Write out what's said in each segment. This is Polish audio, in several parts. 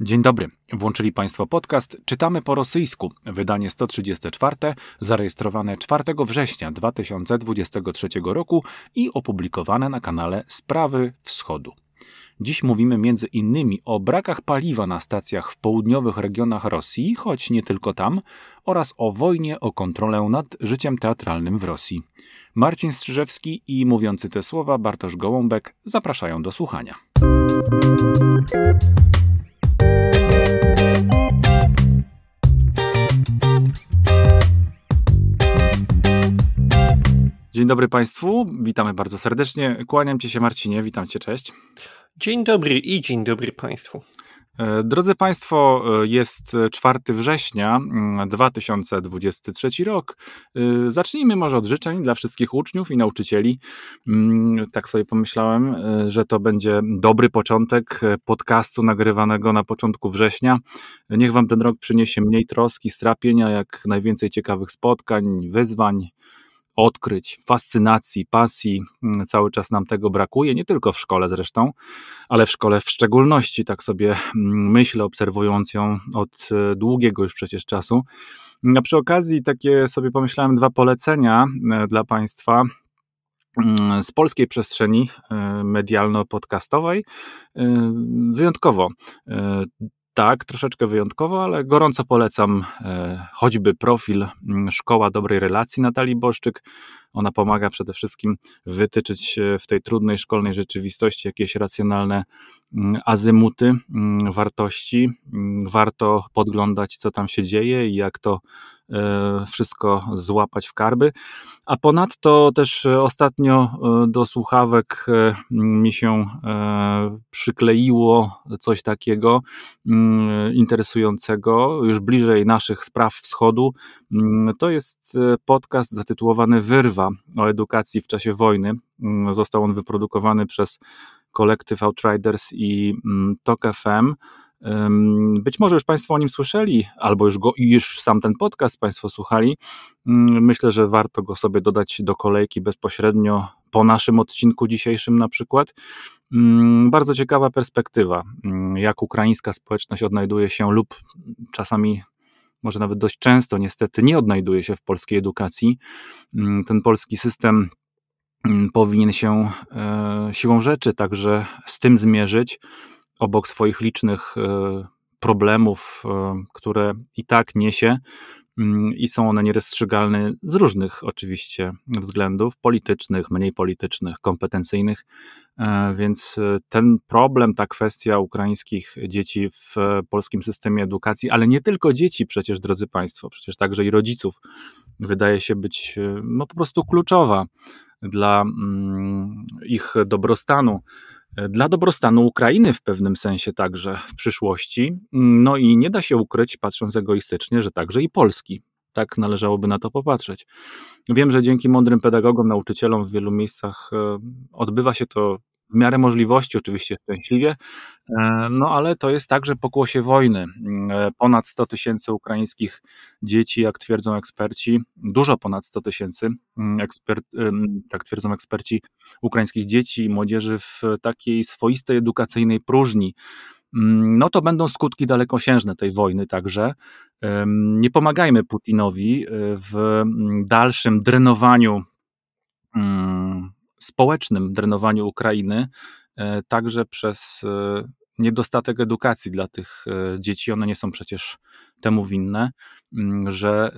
Dzień dobry. Włączyli Państwo podcast Czytamy po rosyjsku, wydanie 134, zarejestrowane 4 września 2023 roku i opublikowane na kanale Sprawy Wschodu. Dziś mówimy między innymi o brakach paliwa na stacjach w południowych regionach Rosji, choć nie tylko tam, oraz o wojnie o kontrolę nad życiem teatralnym w Rosji. Marcin Strzyżewski i mówiący te słowa Bartosz Gołąbek zapraszają do słuchania. Dzień dobry Państwu, witamy bardzo serdecznie. Kłaniam Cię się Marcinie, witam Cię, cześć. Dzień dobry i dzień dobry Państwu. E, drodzy Państwo, e, jest 4 września 2023 mm, rok. E, zacznijmy może od życzeń dla wszystkich uczniów i nauczycieli. Mm, tak sobie pomyślałem, że to będzie dobry początek podcastu nagrywanego na początku września. Niech Wam ten rok przyniesie mniej troski, strapienia, jak najwięcej ciekawych spotkań, wyzwań, odkryć, fascynacji, pasji. Mm, cały czas nam tego brakuje, nie tylko w szkole zresztą, ale w szkole w szczególności, tak sobie mm, myślę, obserwując ją od e, długiego już przecież czasu. A przy okazji takie sobie pomyślałem dwa polecenia e, dla Państwa mm, z polskiej przestrzeni e, medialno-podcastowej. Wyjątkowo tak, troszeczkę wyjątkowo, ale gorąco polecam e, choćby profil mm, Szkoła Dobrej Relacji Natalii Boszczyk. Ona pomaga przede wszystkim wytyczyć w tej trudnej szkolnej rzeczywistości jakieś racjonalne mm, azymuty, mm, wartości. Warto podglądać, co tam się dzieje i jak to wszystko złapać w karby. A ponadto też ostatnio e, do słuchawek e, mi się przykleiło coś takiego mm, interesującego, już bliżej naszych spraw wschodu. Mm, to jest podcast zatytułowany Wyrwa o edukacji w czasie wojny. Mm, został on wyprodukowany przez kolektyw Outriders i Tok FM. Być może już Państwo o nim słyszeli, albo już, go, już sam ten podcast Państwo słuchali. Myślę, że warto go sobie dodać do kolejki bezpośrednio po naszym odcinku dzisiejszym na przykład. Bardzo ciekawa perspektywa, jak ukraińska społeczność odnajduje się lub czasami może nawet dość często niestety nie odnajduje się w polskiej edukacji. Ten polski system powinien się e, siłą rzeczy także z tym zmierzyć obok swoich licznych e, problemów, e, które i tak niesie, mm, i są one nierozstrzygalne z różnych oczywiście względów politycznych, mniej politycznych, kompetencyjnych. E, więc ten problem, ta kwestia ukraińskich dzieci w polskim systemie edukacji, ale nie tylko dzieci, przecież, drodzy Państwo, przecież także i rodziców, wydaje się być no, po prostu kluczowa dla mm, ich dobrostanu dla dobrostanu Ukrainy w pewnym sensie także w przyszłości. No i nie da się ukryć, patrząc egoistycznie, że także i Polski. Tak należałoby na to popatrzeć. Wiem, że dzięki mądrym pedagogom, nauczycielom w wielu miejscach e, odbywa się to w miarę możliwości, oczywiście szczęśliwie, e, no ale to jest także pokłosie wojny. E, ponad 100 tysięcy ukraińskich dzieci, jak twierdzą eksperci, dużo ponad 100 tysięcy, mm, tak twierdzą eksperci, ukraińskich dzieci i młodzieży w takiej swoistej edukacyjnej próżni. Mm, no to będą skutki dalekosiężne tej wojny także. Nie pomagajmy Putinowi e, w mm, dalszym drenowaniu społecznym drenowaniu Ukrainy, e, także przez e, niedostatek edukacji dla tych e, dzieci. One nie są przecież temu winne, mm, że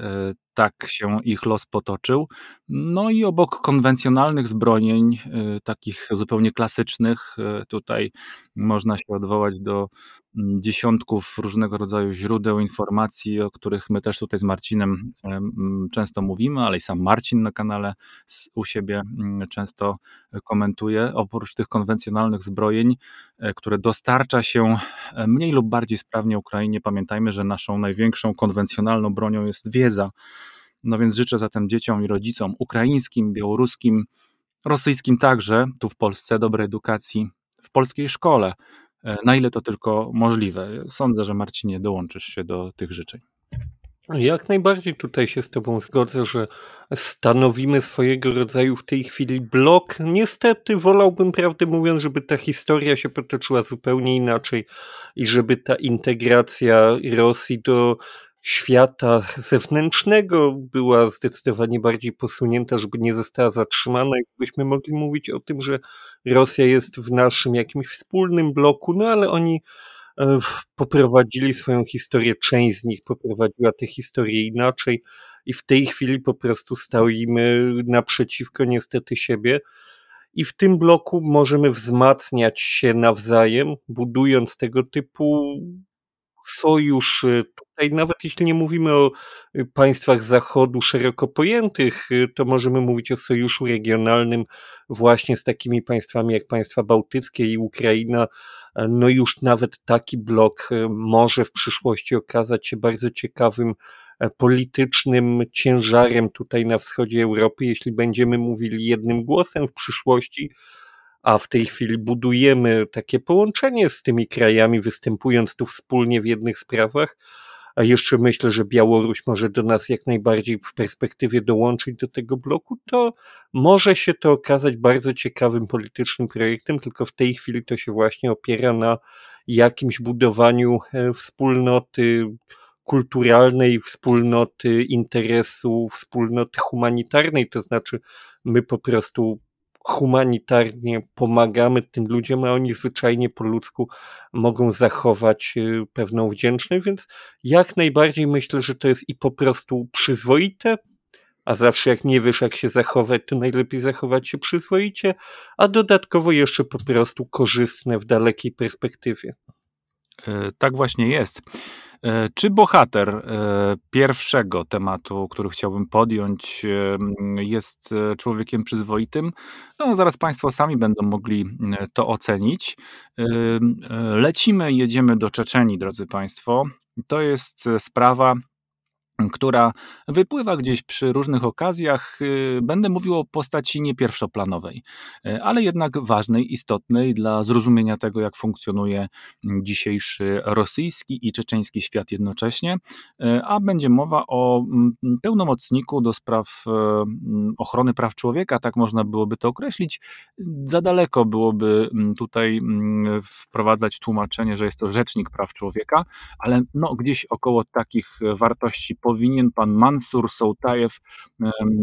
tak się ich los potoczył. No i obok konwencjonalnych zbrojeń, takich zupełnie klasycznych, tutaj można się odwołać do dziesiątków różnego rodzaju źródeł informacji, o których my też tutaj z Marcinem często mówimy, ale i sam Marcin na kanale u siebie mm, często komentuje. Oprócz tych konwencjonalnych zbrojeń, e, które dostarcza się e, mniej lub bardziej sprawnie Ukrainie, pamiętajmy, że naszą największą konwencjonalną bronią jest wiedza. No więc życzę zatem dzieciom i rodzicom ukraińskim, białoruskim, rosyjskim także, tu w Polsce, dobrej edukacji w polskiej szkole, na ile to tylko możliwe. Sądzę, że Marcinie dołączysz się do tych życzeń. Jak najbardziej tutaj się z Tobą zgodzę, że stanowimy swojego rodzaju w tej chwili blok. Niestety wolałbym, prawdę mówiąc, żeby ta historia się potoczyła zupełnie inaczej i żeby ta integracja Rosji do świata zewnętrznego była zdecydowanie bardziej posunięta, żeby nie została zatrzymana. Jakbyśmy mogli mówić o tym, że Rosja jest w naszym jakimś wspólnym bloku, no ale oni e, poprowadzili swoją historię, część z nich poprowadziła tę historię inaczej i w tej chwili po prostu stoimy naprzeciwko niestety siebie. I w tym bloku możemy wzmacniać się nawzajem, budując tego typu sojusz. Y, tutaj nawet jeśli nie mówimy o y, państwach Zachodu szeroko pojętych, y, to możemy mówić o sojuszu regionalnym właśnie z takimi państwami jak państwa bałtyckie i Ukraina. No już nawet taki blok może w przyszłości okazać się bardzo ciekawym e, politycznym ciężarem tutaj na wschodzie Europy, jeśli będziemy mówili jednym głosem w przyszłości, a w tej chwili budujemy takie połączenie z tymi krajami, występując tu wspólnie w jednych sprawach. A jeszcze myślę, że Białoruś może do nas jak najbardziej w perspektywie dołączyć do tego bloku, to może się to okazać bardzo ciekawym politycznym projektem, tylko w tej chwili to się właśnie opiera na jakimś budowaniu e, wspólnoty kulturalnej, wspólnoty interesu, wspólnoty humanitarnej, to znaczy my po prostu humanitarnie pomagamy tym ludziom, a oni zwyczajnie po ludzku mogą zachować y, pewną wdzięczność, więc jak najbardziej myślę, że to jest i po prostu przyzwoite, a zawsze jak nie wiesz jak się zachować, to najlepiej zachować się przyzwoicie, a dodatkowo jeszcze po prostu korzystne w dalekiej perspektywie. E, tak właśnie jest. E, czy bohater e, pierwszego tematu, który chciałbym podjąć, jest człowiekiem przyzwoitym? No, zaraz Państwo sami będą mogli to ocenić. Lecimy, jedziemy do Czeczeni, drodzy Państwo. To jest sprawa, która wypływa gdzieś przy różnych okazjach. Y, będę mówił o postaci nie pierwszoplanowej, y, ale jednak ważnej, istotnej dla zrozumienia tego, jak funkcjonuje dzisiejszy rosyjski i czeczeński świat jednocześnie, y, a będzie mowa o mm, pełnomocniku do spraw mm, ochrony praw człowieka, tak można byłoby to określić. Za daleko byłoby mm, tutaj wprowadzać tłumaczenie, że jest to rzecznik praw człowieka, ale no, gdzieś około takich wartości powinien pan Mansur Sołtajew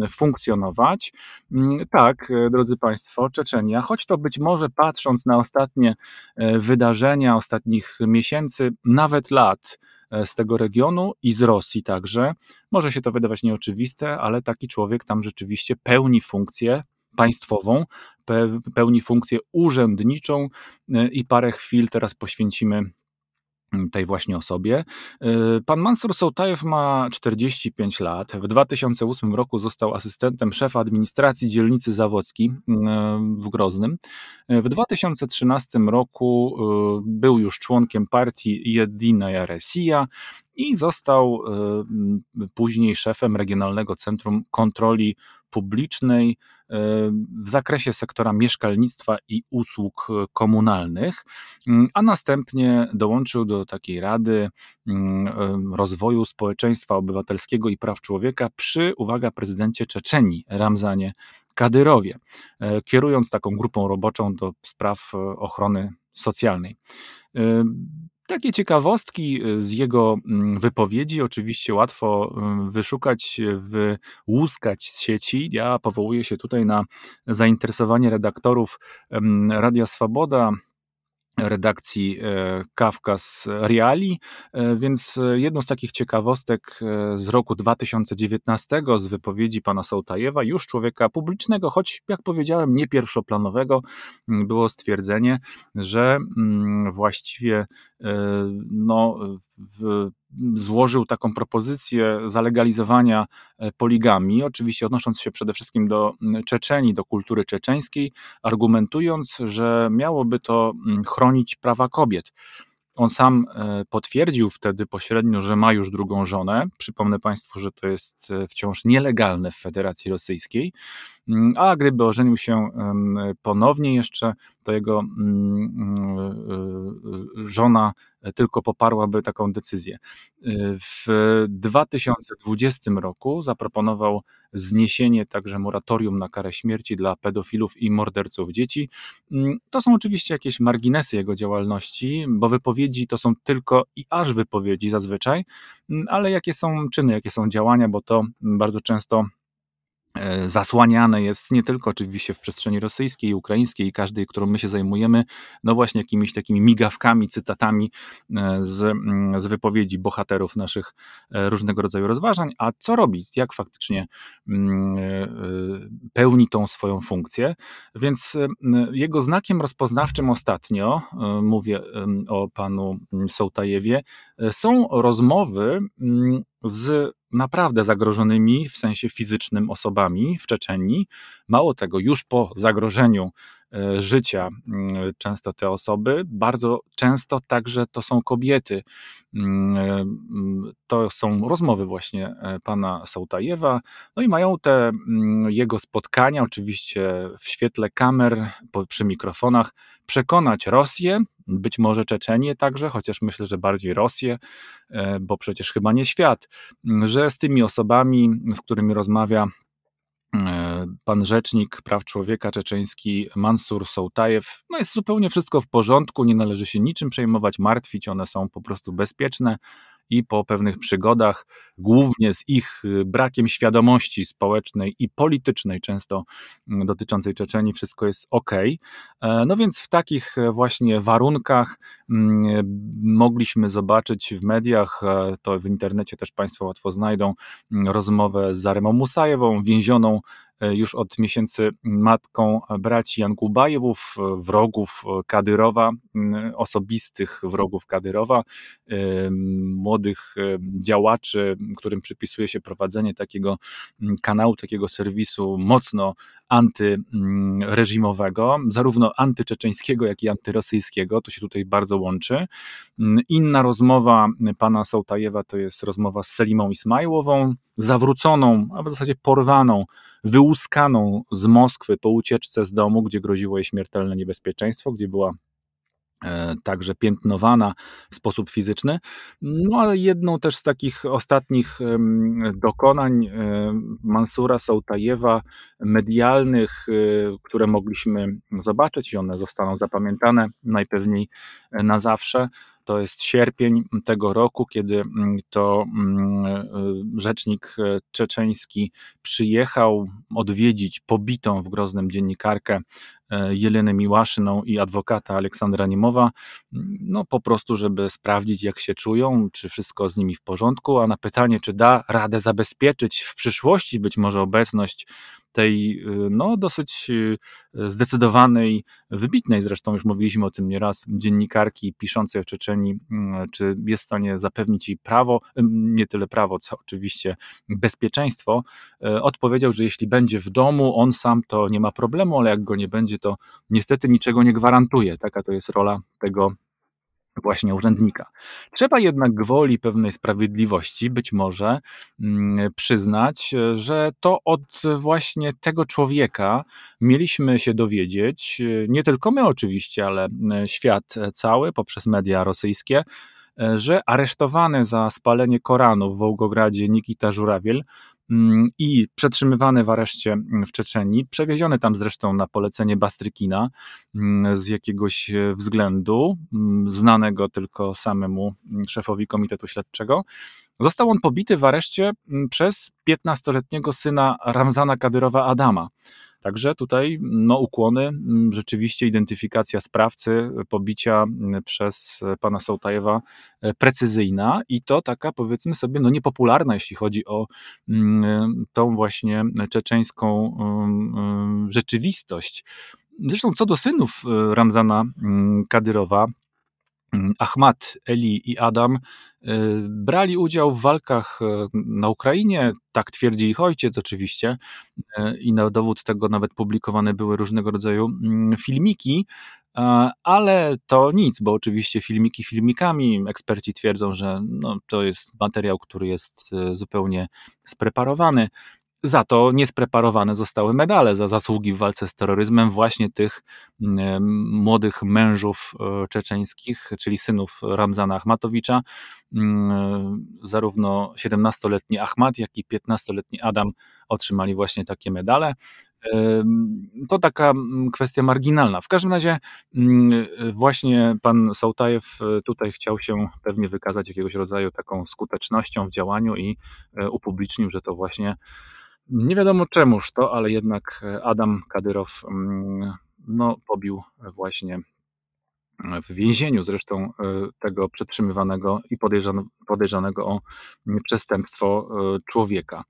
funkcjonować. Mm, tak, e, drodzy Państwo, Czeczenia, choć to być może patrząc na ostatnie e, wydarzenia ostatnich miesięcy, nawet lat e, z tego regionu i z Rosji także, może się to wydawać nieoczywiste, ale taki człowiek tam rzeczywiście pełni funkcję państwową, pełni funkcję urzędniczą i parę chwil teraz poświęcimy tej właśnie osobie. Y, pan Mansur Sołtajew ma 45 lat. W 2008 roku został asystentem szefa administracji dzielnicy Zawocki y, w Groznym. W 2013 roku y, był już członkiem partii Jedina Rosja i został później szefem Regionalnego Centrum Kontroli Publicznej w zakresie sektora mieszkalnictwa i usług komunalnych, a następnie dołączył do takiej Rady Rozwoju Społeczeństwa Obywatelskiego i Praw Człowieka przy, uwaga, prezydencie Czeczenii, Ramzanie Kadyrowie, kierując taką grupą roboczą do spraw ochrony socjalnej. Takie ciekawostki y, z jego mm, wypowiedzi oczywiście łatwo y, wyszukać, wyłuskać z sieci. Ja powołuję się tutaj na zainteresowanie redaktorów Radia Swoboda, redakcji e, Kawkas Reali, e, więc jedną z takich ciekawostek e, z roku 2019 z wypowiedzi pana Sołtajewa, już człowieka publicznego, choć jak powiedziałem nie pierwszoplanowego, było stwierdzenie, że właściwie no, w, złożył taką propozycję zalegalizowania e, poligami, oczywiście odnosząc się przede wszystkim do Czeczenii, do kultury czeczeńskiej, argumentując, że miałoby to chronić prawa kobiet. On sam e, potwierdził wtedy pośrednio, że ma już drugą żonę. Przypomnę Państwu, że to jest e, wciąż nielegalne w Federacji Rosyjskiej. Mm, a gdyby ożenił się ponownie jeszcze, to jego żona tylko poparłaby taką decyzję. W 2020 roku zaproponował zniesienie także moratorium na karę śmierci dla pedofilów i morderców dzieci. To są oczywiście jakieś marginesy jego działalności, bo wypowiedzi to są tylko i aż wypowiedzi zazwyczaj, ale jakie są czyny, jakie są działania, bo to bardzo często zasłaniane jest nie tylko oczywiście w przestrzeni rosyjskiej, ukraińskiej i każdej, którą my się zajmujemy, no właśnie jakimiś takimi migawkami, cytatami e, z, mm, z wypowiedzi bohaterów naszych e, różnego rodzaju rozważań, a co robić, jak faktycznie mm, pełni tą swoją funkcję. Więc jego znakiem rozpoznawczym ostatnio, mówię o panu Sołtajewie, są rozmowy z naprawdę zagrożonymi w sensie fizycznym osobami w Czeczenii. Mało tego, już po zagrożeniu życia mm, często te osoby, bardzo często także to są kobiety. Mm, e, mm, to są rozmowy właśnie e, pana Sołtajewa, no i mają te jego spotkania, oczywiście w świetle kamer, przy mikrofonach, przekonać Rosję, być może Czeczenię także, chociaż myślę, że bardziej Rosję, e, bo przecież chyba nie świat, że z tymi osobami, z którymi rozmawia e, pan rzecznik praw człowieka czeczeński Mansur Sołtajew, no jest zupełnie wszystko w porządku, nie należy się niczym przejmować, martwić, one są po prostu bezpieczne, i po pewnych przygodach, głównie z ich y, brakiem świadomości społecznej i politycznej, często mm, dotyczącej Czeczenii, wszystko jest ok. E, no więc w takich e, właśnie warunkach mm, mogliśmy zobaczyć w mediach, e, to w internecie też Państwo łatwo znajdą, mm, rozmowę z Zaremą Musajewą, więzioną E, już od miesięcy matką braci Jankubajewów, wrogów Kadyrowa, osobistych wrogów Kadyrowa, e, młodych e, działaczy, którym przypisuje się prowadzenie takiego kanału, takiego serwisu mocno antyreżimowego, zarówno antyczeczeńskiego, jak i antyrosyjskiego. To się tutaj bardzo łączy. Inna rozmowa pana Sołtajewa to jest rozmowa z Selimą Ismajłową, zawróconą, a w zasadzie porwaną, wyłuskaną z Moskwy po ucieczce z domu, gdzie groziło jej śmiertelne niebezpieczeństwo, gdzie była e, także piętnowana w sposób fizyczny. No ale jedną też z takich ostatnich dokonań e, Mansura Sołtajewa, medialnych, e, które mogliśmy zobaczyć i one zostaną zapamiętane najpewniej na zawsze, to jest sierpień tego roku, kiedy mm, to mm, e, rzecznik e, czeczeński przyjechał odwiedzić pobitą w Groznem dziennikarkę e, Jelenę Miłaszyną i adwokata Aleksandra Niemowa, no po prostu, żeby sprawdzić, jak się czują, czy wszystko z nimi w porządku, a na pytanie, czy da radę zabezpieczyć w przyszłości być może obecność tej y, no, dosyć y, zdecydowanej, wybitnej zresztą, już mówiliśmy o tym nieraz, dziennikarki piszącej o Czeczeni, mm, czy jest w stanie zapewnić jej prawo, nie tyle prawo, co oczywiście bezpieczeństwo, y, odpowiedział, że jeśli będzie w domu, on sam to nie ma problemu, ale jak go nie będzie, to niestety niczego nie gwarantuje. Taka to jest rola tego właśnie urzędnika. Trzeba jednak gwoli pewnej sprawiedliwości być może mm, przyznać, że to od właśnie tego człowieka mieliśmy się dowiedzieć, nie tylko my oczywiście, ale e, świat cały poprzez media rosyjskie, e, że aresztowany za spalenie Koranu w Wołgogradzie Nikita Żurawiel Mm, i przetrzymywany w areszcie w Czeczenii, przewieziony tam zresztą na polecenie Bastrykina mm, z jakiegoś e, względu, mm, znanego tylko samemu szefowi Komitetu Śledczego. Został on pobity w areszcie przez 15-letniego syna Ramzana Kadyrowa Adama. Także tutaj no, ukłony, mm, rzeczywiście identyfikacja sprawcy pobicia mm, przez pana Sołtajewa e, precyzyjna i to taka powiedzmy sobie no, niepopularna, jeśli chodzi o mm, tą właśnie czeczeńską rzeczywistość. Zresztą co do synów e, Ramzana Kadyrowa, Ahmad, Eli i Adam e, brali udział w walkach e, na Ukrainie, tak twierdzi ich ojciec oczywiście, e, i na dowód tego nawet publikowane były różnego rodzaju mm, filmiki, ale to nic, bo oczywiście filmiki filmikami, eksperci twierdzą, że no, to jest materiał, który jest zupełnie spreparowany. Za to niespreparowane zostały medale za zasługi w walce z terroryzmem właśnie tych młodych mężów e, czeczeńskich, czyli synów Ramzana Achmatowicza. Mm, zarówno 17-letni Ahmad, jak i 15-letni Adam otrzymali właśnie takie medale. To taka mm, kwestia marginalna. W każdym razie mm, właśnie pan Sołtajew e, tutaj chciał się pewnie wykazać jakiegoś rodzaju taką skutecznością w działaniu i e, upublicznił, że to właśnie nie wiadomo czemuż to, ale jednak Adam Kadyrow mm, no, pobił właśnie w więzieniu zresztą tego przetrzymywanego i podejrzanego o przestępstwo człowieka.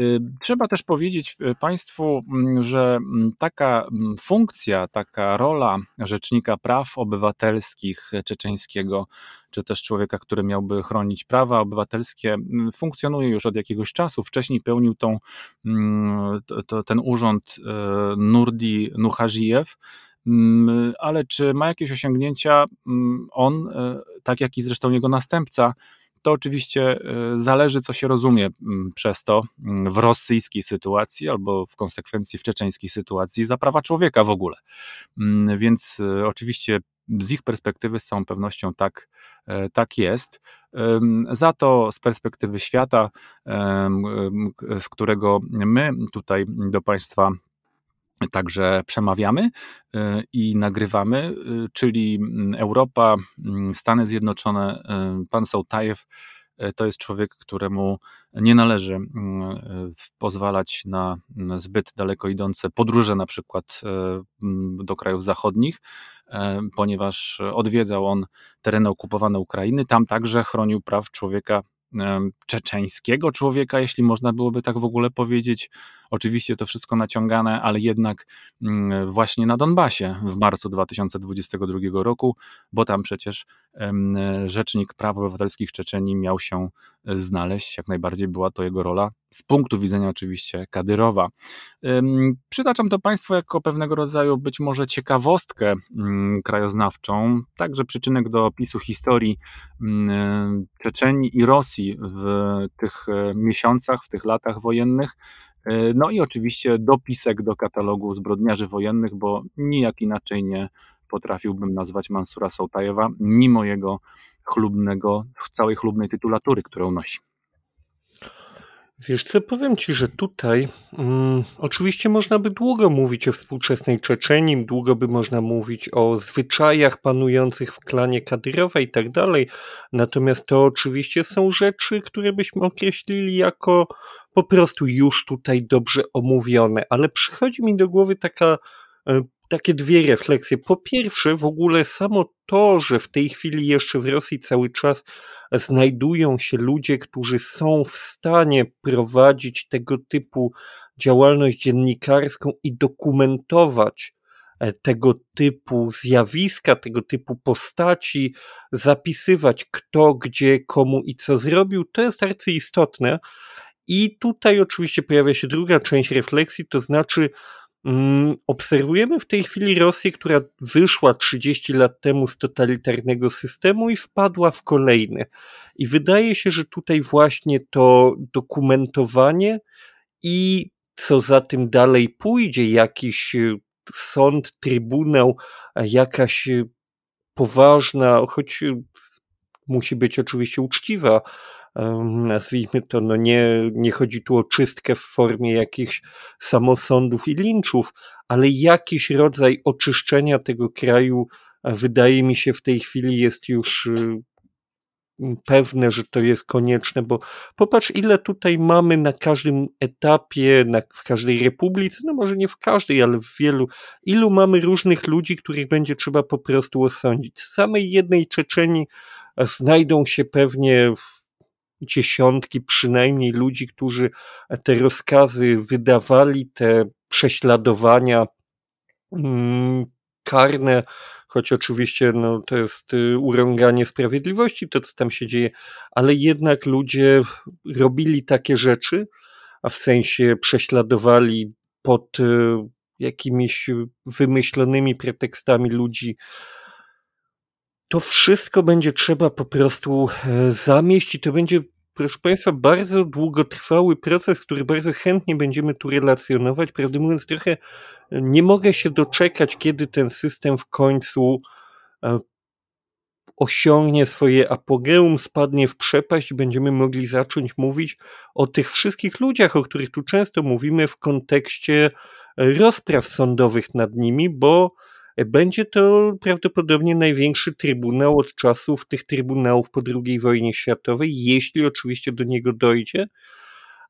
Y, trzeba też powiedzieć Państwu, że taka funkcja, taka rola rzecznika praw obywatelskich czeczeńskiego, czy też człowieka, który miałby chronić prawa obywatelskie, funkcjonuje już od jakiegoś czasu. Wcześniej pełnił tą, to, ten urząd Nurdi Nuhazijew, ale czy ma jakieś osiągnięcia on, tak jak i zresztą jego następca, to oczywiście e, zależy, co się rozumie mm, przez to mm, w rosyjskiej sytuacji albo w konsekwencji w czeczeńskiej sytuacji za prawa człowieka w ogóle. Mm, więc e, oczywiście z ich perspektywy z całą pewnością tak, e, tak jest. Za to z perspektywy świata, z którego my tutaj do Państwa Także przemawiamy y, i nagrywamy, y, czyli mm, Europa, mm, Stany Zjednoczone, y, pan Sołtajew to jest człowiek, któremu nie należy mm, pozwalać na zbyt daleko idące podróże, na przykład do krajów zachodnich, ponieważ odwiedzał on tereny okupowane Ukrainy. Tam także chronił praw człowieka czeczeńskiego człowieka, jeśli można byłoby tak w ogóle powiedzieć. Oczywiście to wszystko naciągane, ale jednak mm, właśnie na Donbasie w marcu 2022 roku, bo tam przecież rzecznik praw obywatelskich Czeczeni miał się e, znaleźć. Jak najbardziej była to jego rola z punktu widzenia oczywiście Kadyrowa. Przytaczam to Państwu jako pewnego rodzaju być może ciekawostkę mm, krajoznawczą, także przyczynek do opisu historii mm, Czeczeni i Rosji w tych e, miesiącach, w tych latach wojennych. E, no i oczywiście dopisek do katalogu zbrodniarzy wojennych, bo nijak inaczej nie potrafiłbym nazwać Mansura Sołtajewa, mimo jego chlubnego, całej chlubnej tytulatury, którą nosi. Wiesz co, powiem ci, że tutaj mm, oczywiście można by długo mówić o współczesnej Czeczenii, długo by można mówić o zwyczajach panujących w klanie Kadyrowa i tak dalej, natomiast to oczywiście są rzeczy, które byśmy określili jako po prostu już tutaj dobrze omówione, ale przychodzi mi do głowy taka e, takie dwie refleksje. Po pierwsze, w ogóle samo to, że w tej chwili jeszcze w Rosji cały czas znajdują się ludzie, którzy są w stanie prowadzić tego typu działalność dziennikarską i dokumentować e, tego typu zjawiska, tego typu postaci, zapisywać kto, gdzie, komu i co zrobił, to jest arcyistotne. I tutaj oczywiście pojawia się druga część refleksji, to znaczy obserwujemy w tej chwili Rosję, która wyszła 30 lat temu z totalitarnego systemu i wpadła w kolejny. I wydaje się, że tutaj właśnie to dokumentowanie i co za tym dalej pójdzie, jakiś e, sąd, trybunał, jakaś e, poważna, choć e, musi być oczywiście uczciwa, nazwijmy to, no nie, nie chodzi tu o czystkę w formie jakichś samosądów i linczów, ale jakiś rodzaj oczyszczenia tego kraju wydaje mi się w tej chwili jest już y, pewne, że to jest konieczne, bo popatrz, ile tutaj mamy na każdym etapie, na, w każdej republice, no może nie w każdej, ale w wielu, ilu mamy różnych ludzi, których będzie trzeba po prostu osądzić. Z samej jednej Czeczeni znajdą się pewnie dziesiątki przynajmniej ludzi, którzy te rozkazy wydawali, te prześladowania mm, karne, choć oczywiście no, to jest y, urąganie sprawiedliwości, to co tam się dzieje, ale jednak ludzie robili takie rzeczy, a w sensie prześladowali pod y, jakimiś wymyślonymi pretekstami ludzi, to wszystko będzie trzeba po prostu e, zamieść i to będzie proszę Państwa, bardzo długotrwały proces, który bardzo chętnie będziemy tu relacjonować. Prawdę mówiąc, trochę nie mogę się doczekać, kiedy ten system w końcu e, osiągnie swoje apogeum, spadnie w przepaść i będziemy mogli zacząć mówić o tych wszystkich ludziach, o których tu często mówimy w kontekście rozpraw sądowych nad nimi, bo będzie to prawdopodobnie największy trybunał od czasów tych trybunałów po II wojnie światowej, jeśli oczywiście do niego dojdzie.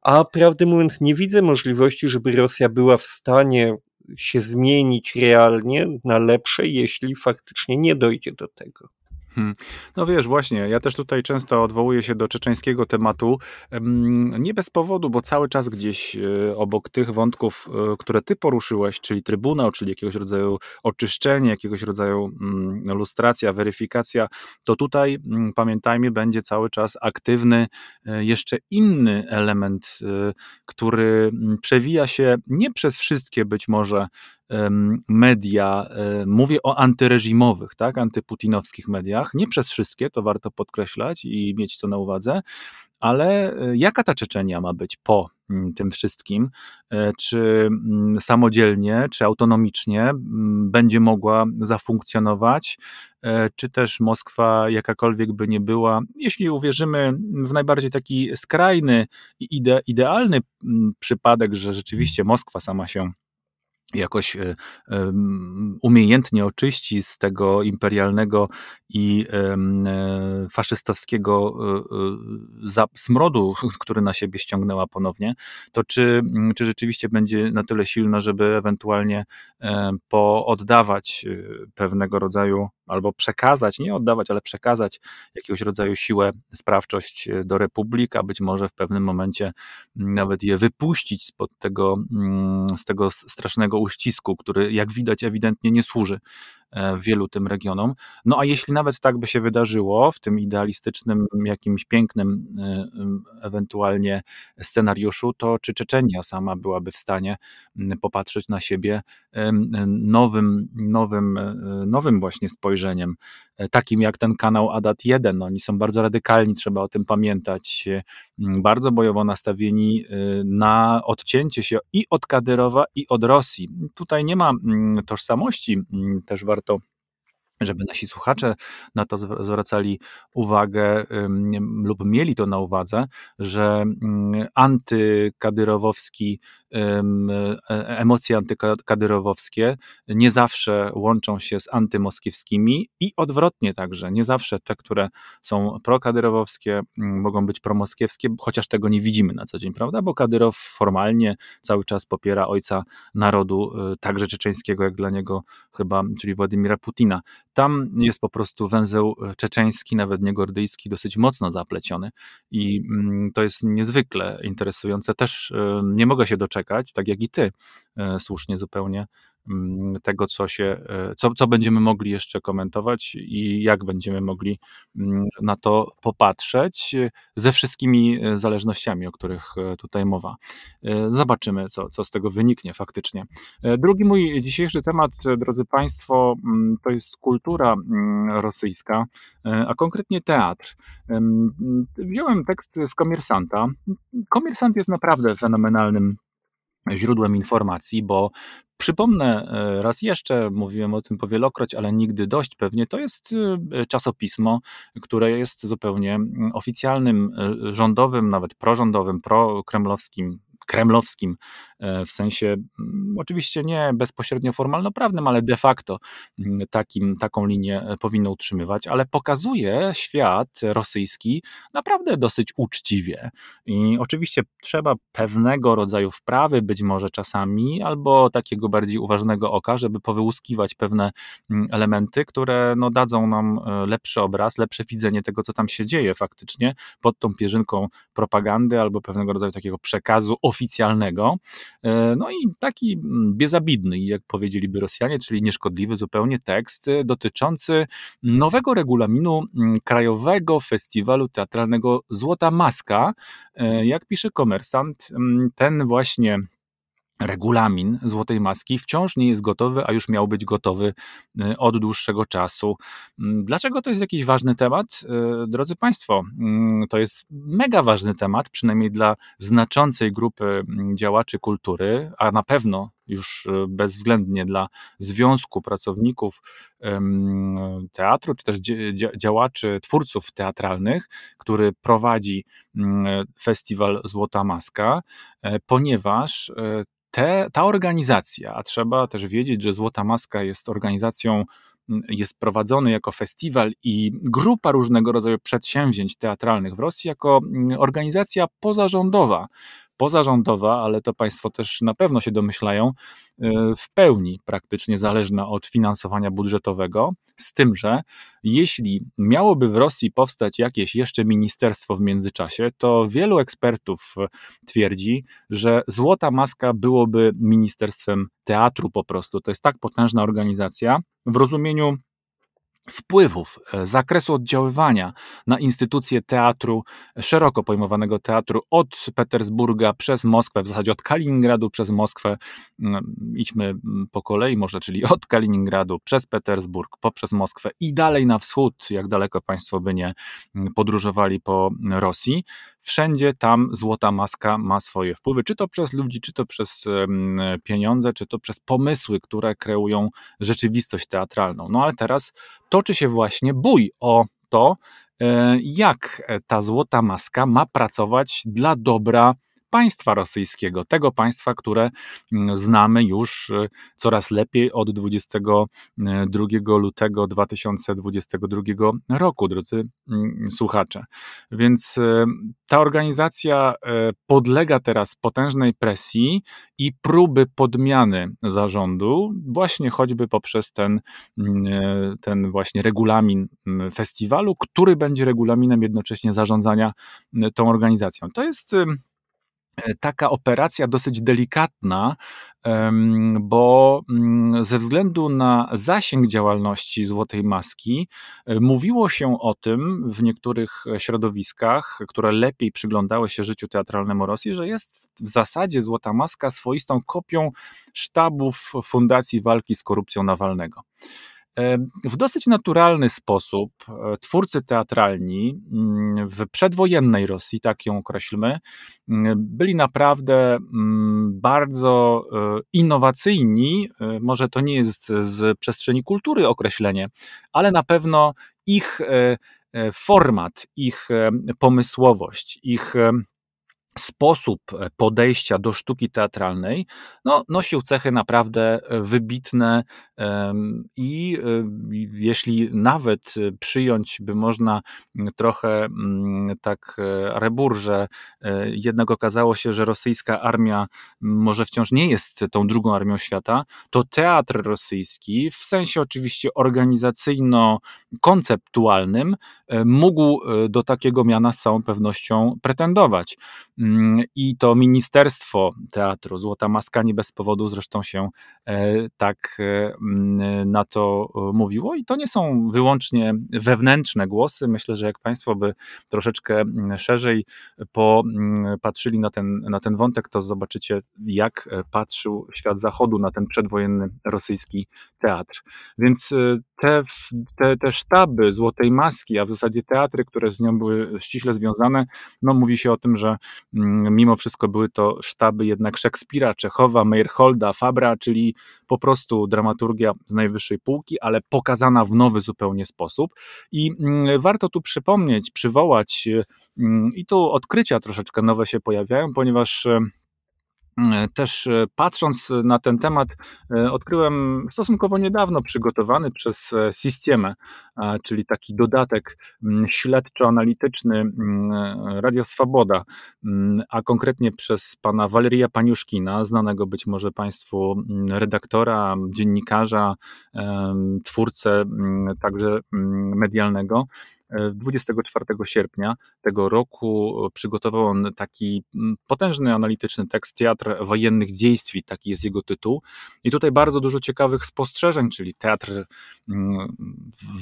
A prawdę mówiąc, nie widzę możliwości, żeby Rosja była w stanie się zmienić realnie na lepsze, jeśli faktycznie nie dojdzie do tego. Hmm. No wiesz, właśnie, ja też tutaj często odwołuję się do czeczeńskiego tematu. Nie bez powodu, bo cały czas gdzieś e, obok tych wątków, e, które ty poruszyłeś, czyli trybunał, czyli jakiegoś rodzaju oczyszczenie, jakiegoś rodzaju mm, lustracja, weryfikacja, to tutaj mm, pamiętajmy, będzie cały czas aktywny e, jeszcze inny element, który mm, przewija się nie przez wszystkie być może media, e, mówię o antyreżimowych, tak, antyputinowskich mediach, nie przez wszystkie, to warto podkreślać i mieć to na uwadze, ale e, jaka ta Czeczenia ma być po mm, tym wszystkim? E, czy mm, samodzielnie, czy autonomicznie mm, będzie mogła zafunkcjonować? Czy też Moskwa, jakakolwiek by nie była, jeśli uwierzymy w najbardziej taki skrajny i ide, idealny przypadek, że rzeczywiście Moskwa sama się jakoś e, umiejętnie oczyści z tego imperialnego i e, faszystowskiego e, smrodu, który na siebie ściągnęła ponownie, to czy, czy rzeczywiście będzie na tyle silna, żeby ewentualnie pooddawać pewnego rodzaju albo przekazać, nie oddawać, ale przekazać jakiegoś rodzaju siłę, sprawczość e, do republik, a być może w pewnym momencie mm, nawet je wypuścić spod tego, mm, z tego strasznego uścisku, który jak widać ewidentnie nie służy wielu tym regionom. No a jeśli nawet tak by się wydarzyło w tym idealistycznym, jakimś pięknym e, ewentualnie scenariuszu, to czy Czeczenia sama byłaby w stanie popatrzeć na siebie nowym, nowym, e, nowym właśnie spojrzeniem, takim jak ten kanał Adat 1. No, oni są bardzo radykalni, trzeba o tym pamiętać, bardzo bojowo nastawieni na odcięcie się i od Kadyrowa, i od Rosji. Tutaj nie ma tożsamości, też warto warto żeby nasi słuchacze na to zwracali uwagę lub mieli to na uwadze, że mm, antykadyrowowski, emocje antykadyrowowskie nie zawsze łączą się z antymoskiewskimi i odwrotnie także. Nie zawsze te, które są prokadyrowowskie, mogą być promoskiewskie, chociaż tego nie widzimy na co dzień, prawda? Bo Kadyrow formalnie cały czas popiera ojca narodu, e, także czeczeńskiego, jak dla niego chyba, czyli Władimira Putina tam jest po prostu węzeł e, czeczeński, nawet nie gordyjski, dosyć mocno zapleciony i to jest niezwykle interesujące. Też e, nie mogę się doczekać, tak jak i ty, e, słusznie zupełnie, Mm, tego, co się, e, co, co będziemy mogli jeszcze komentować i jak będziemy mogli mm, na to popatrzeć ze wszystkimi e, zależnościami, o których e, tutaj mowa. Zobaczymy, co, co z tego wyniknie faktycznie. Drugi mój dzisiejszy temat, drodzy Państwo, mm, to jest kultura rosyjska, a konkretnie teatr. Wziąłem tekst z Komersanta. Komersant jest naprawdę fenomenalnym źródłem informacji, bo Przypomnę e, raz jeszcze, mówiłem o tym powielokroć, ale nigdy dość pewnie, to jest e, czasopismo, które jest zupełnie oficjalnym, e, rządowym, nawet prorządowym, prokremlowskim kremlowskim, e, w sensie mm, oczywiście nie bezpośrednio formalno-prawnym, ale de facto mm, takim, taką linię e, powinno utrzymywać, ale pokazuje świat rosyjski naprawdę dosyć uczciwie. I oczywiście trzeba pewnego rodzaju wprawy, być może czasami, albo takiego bardziej uważnego oka, żeby powyłuskiwać pewne mm, elementy, które no, dadzą nam e, lepszy obraz, lepsze widzenie tego, co tam się dzieje faktycznie pod tą pierzynką propagandy albo pewnego rodzaju takiego przekazu oficjalnego. E, no i taki mm, biezabidny, jak powiedzieliby Rosjanie, czyli nieszkodliwy zupełnie tekst e, dotyczący nowego regulaminu mm, Krajowego Festiwalu Teatralnego Złota Maska. E, jak pisze komersant, mm, ten właśnie regulamin Złotej Maski wciąż nie jest gotowy, a już miał być gotowy y, od dłuższego czasu. Mm, dlaczego to jest jakiś ważny temat? Y, drodzy Państwo, mm, to jest mega ważny temat, przynajmniej dla znaczącej grupy mm, działaczy kultury, a na pewno już y, bezwzględnie dla Związku Pracowników Teatru, czy też działaczy, twórców teatralnych, który prowadzi festiwal Złota Maska, e, ponieważ e, te, ta organizacja, a trzeba też wiedzieć, że Złota Maska jest organizacją, mm, jest prowadzony jako festiwal i grupa różnego rodzaju przedsięwzięć teatralnych w Rosji jako mm, organizacja pozarządowa, pozarządowa, ale to Państwo też na pewno się domyślają, e, w pełni praktycznie zależna od finansowania budżetowego, z tym, że jeśli miałoby w Rosji powstać jakieś jeszcze ministerstwo w międzyczasie, to wielu ekspertów twierdzi, że Złota Maska byłoby ministerstwem teatru po prostu. To jest tak potężna organizacja w rozumieniu wpływów, e, zakresu oddziaływania na instytucje teatru, szeroko pojmowanego teatru od Petersburga przez Moskwę, w zasadzie od Kaliningradu przez Moskwę, mm, idźmy po kolei może, czyli od Kaliningradu przez Petersburg, poprzez Moskwę i dalej na wschód, jak daleko Państwo by nie mm, podróżowali po Rosji, wszędzie tam Złota Maska ma swoje wpływy, czy to przez ludzi, czy to przez pieniądze, czy to przez pomysły, które kreują rzeczywistość teatralną. No ale teraz toczy się właśnie bój o to, e, jak ta Złota Maska ma pracować dla dobra państwa rosyjskiego, tego państwa, które mm, znamy już y, coraz lepiej od 22 lutego 2022 roku, drodzy mm, słuchacze. Więc y, ta organizacja y, podlega teraz potężnej presji i próby podmiany zarządu, właśnie choćby poprzez ten, mm, ten właśnie regulamin festiwalu, który będzie regulaminem jednocześnie zarządzania tą organizacją. To jest taka operacja dosyć delikatna, bo mm, ze względu na zasięg działalności Złotej Maski, e, mówiło się o tym w niektórych środowiskach, które lepiej przyglądały się życiu teatralnemu Rosji, że jest w zasadzie Złota Maska swoistą kopią sztabów Fundacji Walki z Korupcją Nawalnego. W dosyć naturalny sposób e, twórcy teatralni mm, w przedwojennej Rosji, tak ją określmy, mm, byli naprawdę mm, bardzo e, innowacyjni. E, może to nie jest z przestrzeni kultury określenie, ale na pewno ich format, ich pomysłowość, ich sposób e, podejścia do sztuki teatralnej no, nosił cechy naprawdę e, wybitne i e, jeśli nawet przyjąć by można trochę tak rebur, że jednak okazało się, że rosyjska armia może wciąż nie jest tą drugą armią świata, to teatr rosyjski w sensie oczywiście organizacyjno-konceptualnym mógł do takiego miana z całą pewnością pretendować. Mm, I to Ministerstwo Teatru. Złota Maska nie bez powodu zresztą się tak e, na to e, mówiło. I to nie są wyłącznie wewnętrzne głosy. Myślę, że jak Państwo by troszeczkę szerzej popatrzyli na ten, na ten wątek, to zobaczycie, jak patrzył świat zachodu na ten przedwojenny rosyjski teatr. Więc te, te, te sztaby Złotej Maski, a w zasadzie teatry, które z nią były ściśle związane, no mówi się o tym, że mimo wszystko były to sztaby jednak Szekspira, Czechowa, Meyerholda, Fabra, czyli po prostu dramaturgia z najwyższej półki, ale pokazana w nowy zupełnie sposób. I mm, warto tu przypomnieć, przywołać, mm, i tu odkrycia troszeczkę nowe się pojawiają, ponieważ też e, patrząc na ten temat, e, odkryłem stosunkowo niedawno przygotowany przez Systemę, czyli taki dodatek śledczo-analityczny Radio Swoboda, a konkretnie przez pana Waleria Paniuszkina, znanego być może państwu redaktora, dziennikarza, twórcę także medialnego. 24 sierpnia tego roku przygotował on taki potężny analityczny tekst Teatr wojennych dziejstwi, taki jest jego tytuł. I tutaj bardzo dużo ciekawych spostrzeżeń, czyli teatr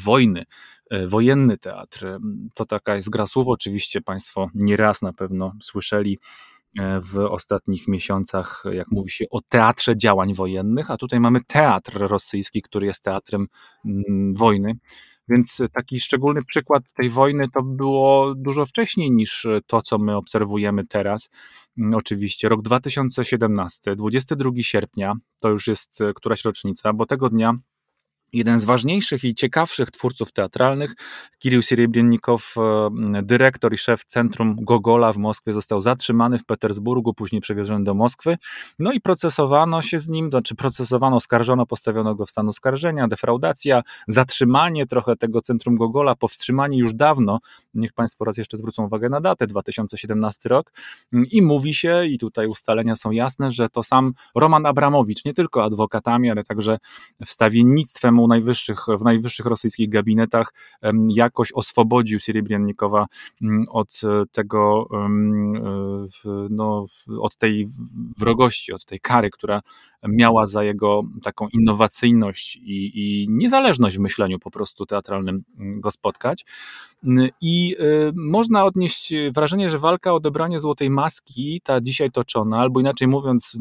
wojny, e, wojenny teatr. To taka jest gra słów, oczywiście Państwo nieraz na pewno słyszeli w ostatnich miesiącach, jak mówi się o teatrze działań wojennych, a tutaj mamy teatr rosyjski, który jest teatrem wojny. Więc taki szczególny przykład tej wojny to było dużo wcześniej niż to, co my obserwujemy teraz. Mm, oczywiście rok 2017, 22 sierpnia, to już jest któraś rocznica, bo tego dnia jeden z ważniejszych i ciekawszych twórców teatralnych, Kirill Serebrennikow, e, dyrektor i szef Centrum Gogola w Moskwie, został zatrzymany w Petersburgu, później przewieziony do Moskwy. No i procesowano się z nim, to znaczy procesowano, oskarżono, postawiono go w stan oskarżenia, defraudacja, zatrzymanie trochę tego Centrum Gogola, powstrzymanie już dawno, niech Państwo raz jeszcze zwrócą uwagę na datę, 2017 rok i mówi się, i tutaj ustalenia są jasne, że to sam Roman Abramowicz, nie tylko adwokatami, ale także wstawiennictwem u najwyższych, w najwyższych rosyjskich gabinetach jakoś oswobodził Sierebriannikowa mm, od e, tego, e, no, od tej wrogości, od tej kary, która miała za jego taką innowacyjność i, i niezależność w myśleniu po prostu teatralnym mm, go spotkać. I y, można odnieść wrażenie, że walka o odebranie złotej maski, ta dzisiaj toczona, albo inaczej mówiąc,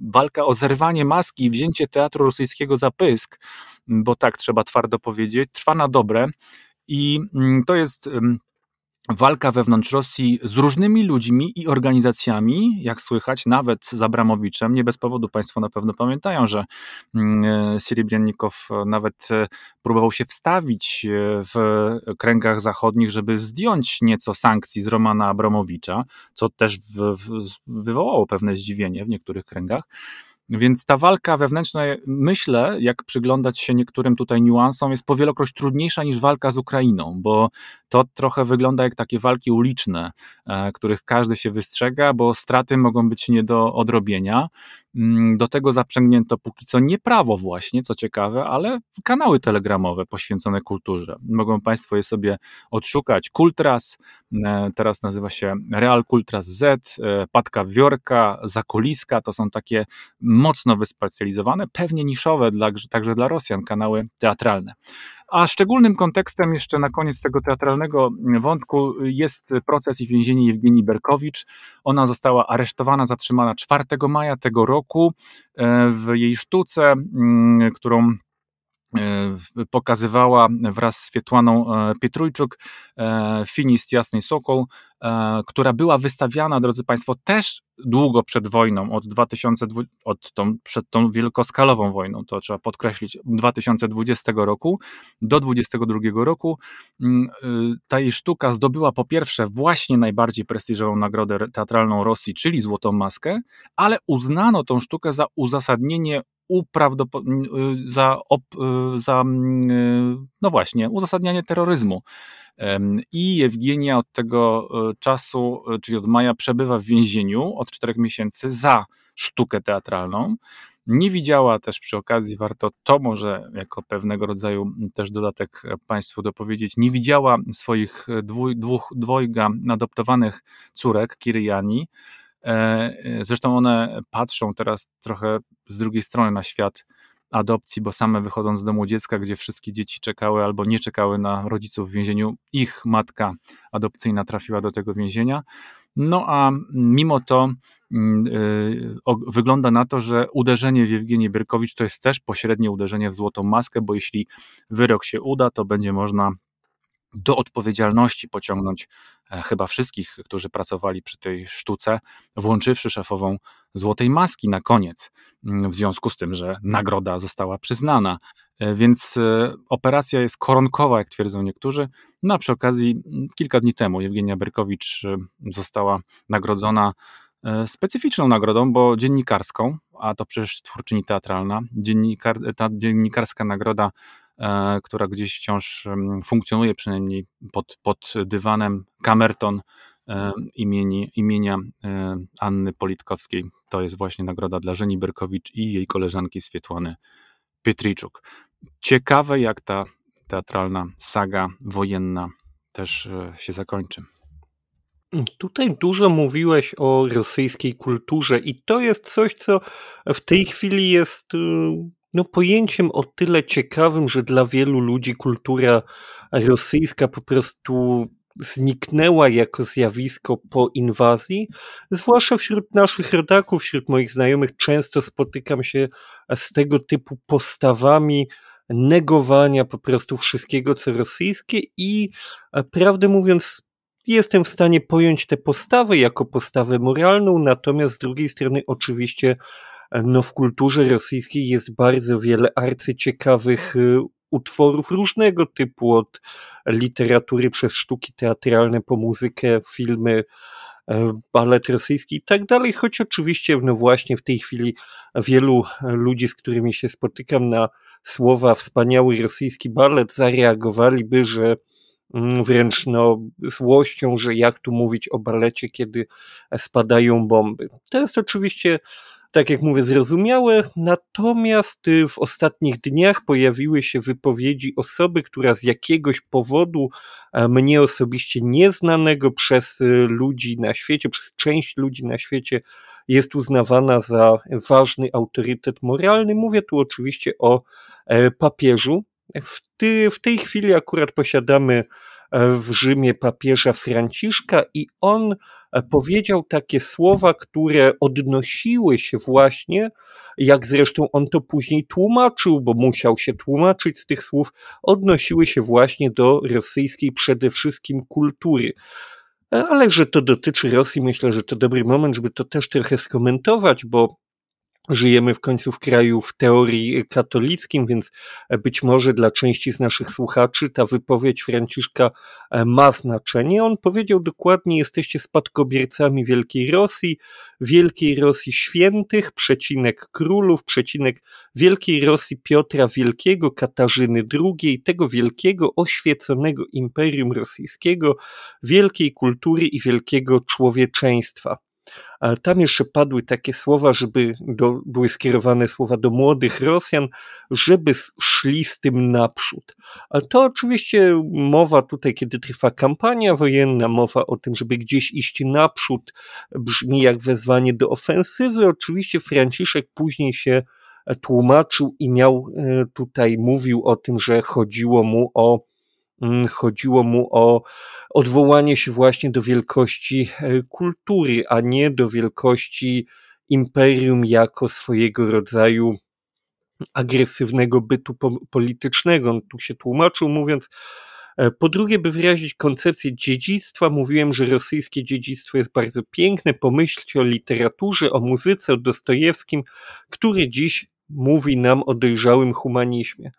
walka o zerwanie maski i wzięcie teatru rosyjskiego za pysk, bo tak trzeba twardo powiedzieć, trwa na dobre. I mm, to jest walka wewnątrz Rosji z różnymi ludźmi i organizacjami, jak słychać, nawet z Abramowiczem. Nie bez powodu Państwo na pewno pamiętają, że mm, e, Siribriannikow nawet e, próbował się wstawić e, w kręgach zachodnich, żeby zdjąć nieco sankcji z Romana Abramowicza, co też wywołało pewne zdziwienie w niektórych kręgach. Więc ta walka wewnętrzna, myślę, jak przyglądać się niektórym tutaj niuansom, jest powielokroć trudniejsza niż walka z Ukrainą, bo to trochę wygląda jak takie walki uliczne, e, których każdy się wystrzega, bo straty mogą być nie do odrobienia. Mm, do tego zaprzęgnięto póki co nie prawo właśnie, co ciekawe, ale kanały telegramowe poświęcone kulturze. Mogą Państwo je sobie odszukać. Kultras, e, teraz nazywa się Real Kultras Z, e, Patka Wiorka, Zakuliska, to są takie mocno wyspecjalizowane, pewnie niszowe dla, także dla Rosjan kanały teatralne. A szczególnym kontekstem jeszcze na koniec tego teatralnego wątku jest proces i więzienie Jewgenii Berkowicz. Ona została aresztowana, zatrzymana 4 maja tego roku e, w jej sztuce, mm, którą pokazywała wraz z Swietłaną e, Pietrójczuk e, Finist Jasnej Sokol, która była wystawiana, drodzy Państwo, też długo przed wojną, od 2020, od tą, przed tą wielkoskalową wojną, to trzeba podkreślić, 2020 roku do 2022 roku. Mm, ta jej sztuka zdobyła po pierwsze właśnie najbardziej prestiżową nagrodę teatralną Rosji, czyli Złotą Maskę, ale uznano tą sztukę za uzasadnienie y, za, op, y, za, y, no właśnie, uzasadnianie terroryzmu. I Jewgenia od tego czasu, czyli od maja, przebywa w więzieniu od czterech miesięcy za sztukę teatralną. Nie widziała też przy okazji, warto to może jako pewnego rodzaju też dodatek Państwu dopowiedzieć, nie widziała swoich dwój, dwóch, dwojga adoptowanych córek, Kiryjani, E, e, zresztą one patrzą teraz trochę z drugiej strony na świat adopcji, bo same wychodząc z domu dziecka, gdzie wszystkie dzieci czekały albo nie czekały na rodziców w więzieniu, ich matka adopcyjna trafiła do tego więzienia. No a mimo to yy, wygląda na to, że uderzenie w Jewgenię Byrkowicz to jest też pośrednie uderzenie w złotą maskę, bo jeśli wyrok się uda, to będzie można do odpowiedzialności pociągnąć e, chyba wszystkich, którzy pracowali przy tej sztuce, włączywszy szefową Złotej Maski na koniec, mm, w związku z tym, że nagroda została przyznana. E, więc e, operacja jest koronkowa, jak twierdzą niektórzy. No a przy okazji, mm, kilka dni temu Jewgenia Berkowicz została nagrodzona specyficzną nagrodą, bo dziennikarską, a to przecież twórczyni teatralna. Dziennikar, ta dziennikarska nagroda E, która gdzieś wciąż funkcjonuje, przynajmniej pod, pod dywanem Kamerton e, imieni, imienia e, Anny Politkowskiej. To jest właśnie nagroda dla Żeni Berkowicz i jej koleżanki Swietłany Pietryczuk. Ciekawe, jak ta teatralna saga wojenna też się zakończy. Tutaj dużo mówiłeś o rosyjskiej kulturze, i to jest coś, co w tej chwili jest y, no, pojęciem o tyle ciekawym, że dla wielu ludzi kultura rosyjska po prostu zniknęła jako zjawisko po inwazji, zwłaszcza wśród naszych rodaków, wśród moich znajomych często spotykam się z tego typu postawami negowania po prostu wszystkiego, co rosyjskie i e, prawdę mówiąc, jestem w stanie pojąć tę postawę jako postawę moralną, natomiast z drugiej strony oczywiście no w kulturze rosyjskiej jest bardzo wiele arcyciekawych e, utworów różnego typu, od literatury przez sztuki teatralne po muzykę, filmy, balet rosyjski i tak dalej, choć oczywiście no właśnie w tej chwili wielu ludzi, z którymi się spotykam na słowa wspaniały rosyjski balet zareagowaliby, że mm, wręcz no, złością, że jak tu mówić o balecie, kiedy spadają bomby. To jest oczywiście, tak jak mówię, zrozumiałe, natomiast y, w ostatnich dniach pojawiły się wypowiedzi osoby, która z jakiegoś powodu mnie osobiście nieznanego przez y, ludzi na świecie, przez część ludzi na świecie, jest uznawana za ważny autorytet moralny. Mówię tu oczywiście o e, papieżu. W, ty, w tej chwili akurat posiadamy e, w Rzymie papieża Franciszka i on e, powiedział takie słowa, które odnosiły się właśnie, jak zresztą on to później tłumaczył, bo musiał się tłumaczyć z tych słów, odnosiły się właśnie do rosyjskiej przede wszystkim kultury. E, ale że to dotyczy Rosji, myślę, że to dobry moment, żeby to też trochę skomentować, bo Żyjemy w końcu w kraju w teorii katolickim, więc być może dla części z naszych słuchaczy ta wypowiedź Franciszka e, ma znaczenie. On powiedział dokładnie: Jesteście spadkobiercami Wielkiej Rosji, Wielkiej Rosji świętych, przecinek królów, przecinek Wielkiej Rosji Piotra Wielkiego, Katarzyny II, tego wielkiego, oświeconego imperium rosyjskiego, wielkiej kultury i wielkiego człowieczeństwa. Tam jeszcze padły takie słowa, żeby do, były skierowane słowa do młodych Rosjan, żeby szli z tym naprzód. A to oczywiście mowa tutaj, kiedy trwa kampania wojenna, mowa o tym, żeby gdzieś iść naprzód, brzmi jak wezwanie do ofensywy. Oczywiście Franciszek później się tłumaczył i miał e, tutaj, mówił o tym, że chodziło mu o chodziło mu o odwołanie się właśnie do wielkości e, kultury, a nie do wielkości imperium jako swojego rodzaju agresywnego bytu politycznego. On tu się tłumaczył, mówiąc, e, po drugie, by wyrazić koncepcję dziedzictwa, mówiłem, że rosyjskie dziedzictwo jest bardzo piękne. Pomyślcie o literaturze, o muzyce, o Dostojewskim, który dziś mówi nam o dojrzałym humanizmie.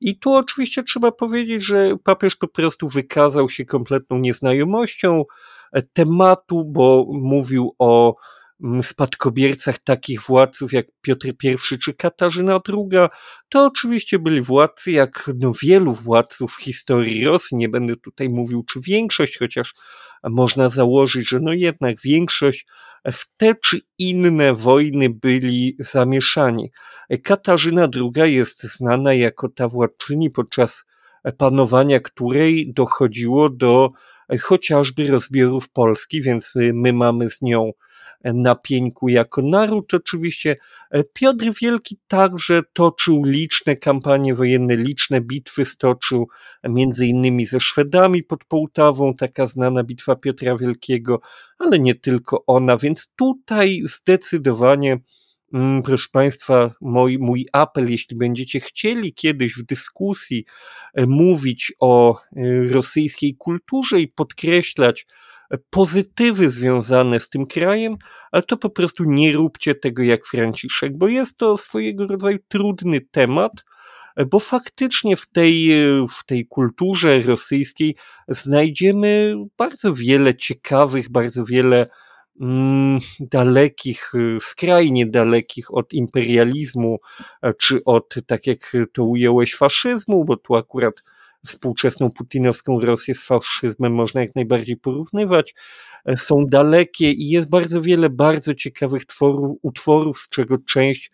I tu oczywiście trzeba powiedzieć, że papież po prostu wykazał się kompletną nieznajomością e, tematu, bo mówił o mm, spadkobiercach takich władców jak Piotr I czy Katarzyna II, to oczywiście byli władcy jak no, wielu władców w historii Rosji. Nie będę tutaj mówił, czy większość, chociaż można założyć, że no jednak większość w te czy inne wojny byli zamieszani. Katarzyna II jest znana jako ta władczyni, podczas panowania której dochodziło do chociażby rozbiorów Polski, więc my mamy z nią na pieńku jako naród. Oczywiście Piotr Wielki także toczył liczne kampanie wojenne, liczne bitwy stoczył, między innymi ze Szwedami pod Połtawą, taka znana bitwa Piotra Wielkiego, ale nie tylko ona, więc tutaj zdecydowanie mm, proszę Państwa, mój, mój apel, jeśli będziecie chcieli kiedyś w dyskusji e, mówić o e, rosyjskiej kulturze i podkreślać pozytywy związane z tym krajem, ale to po prostu nie róbcie tego jak Franciszek, bo jest to swojego rodzaju trudny temat, bo faktycznie w tej, w tej kulturze rosyjskiej znajdziemy bardzo wiele ciekawych, bardzo wiele mm, dalekich, skrajnie dalekich od imperializmu, czy od, tak jak to ująłeś, faszyzmu, bo tu akurat współczesną putinowską Rosję z faszyzmem można jak najbardziej porównywać, e, są dalekie i jest bardzo wiele bardzo ciekawych tworów, utworów, z czego część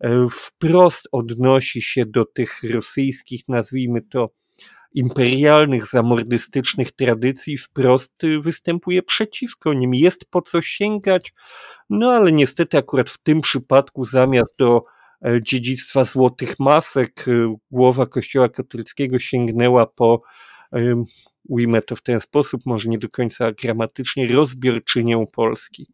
e, wprost odnosi się do tych rosyjskich, nazwijmy to, imperialnych, zamordystycznych tradycji, wprost występuje przeciwko nim. Jest po co sięgać, no ale niestety akurat w tym przypadku zamiast do dziedzictwa złotych masek. E, głowa Kościoła katolickiego sięgnęła po ujmę to w ten sposób, może nie do końca gramatycznie, rozbiorczynią Polski.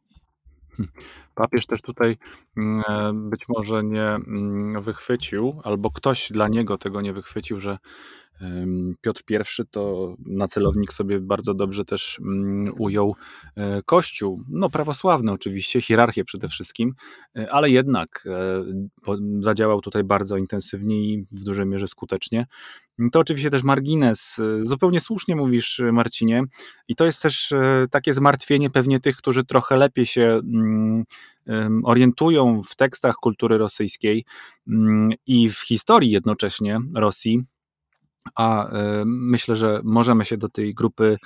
Papież też tutaj mm, e, być może nie mm, wychwycił, albo ktoś dla niego tego nie wychwycił, że Piotr I to na celownik sobie bardzo dobrze też mm, ujął e, Kościół, no prawosławny oczywiście, hierarchię przede wszystkim, e, ale jednak zadziałał tutaj bardzo intensywnie i w dużej mierze skutecznie. To oczywiście też margines. Zupełnie słusznie mówisz, Marcinie, i to jest też takie zmartwienie pewnie tych, którzy trochę lepiej się orientują w tekstach kultury rosyjskiej mm, i w historii jednocześnie Rosji, a e, myślę, że możemy się do tej grupy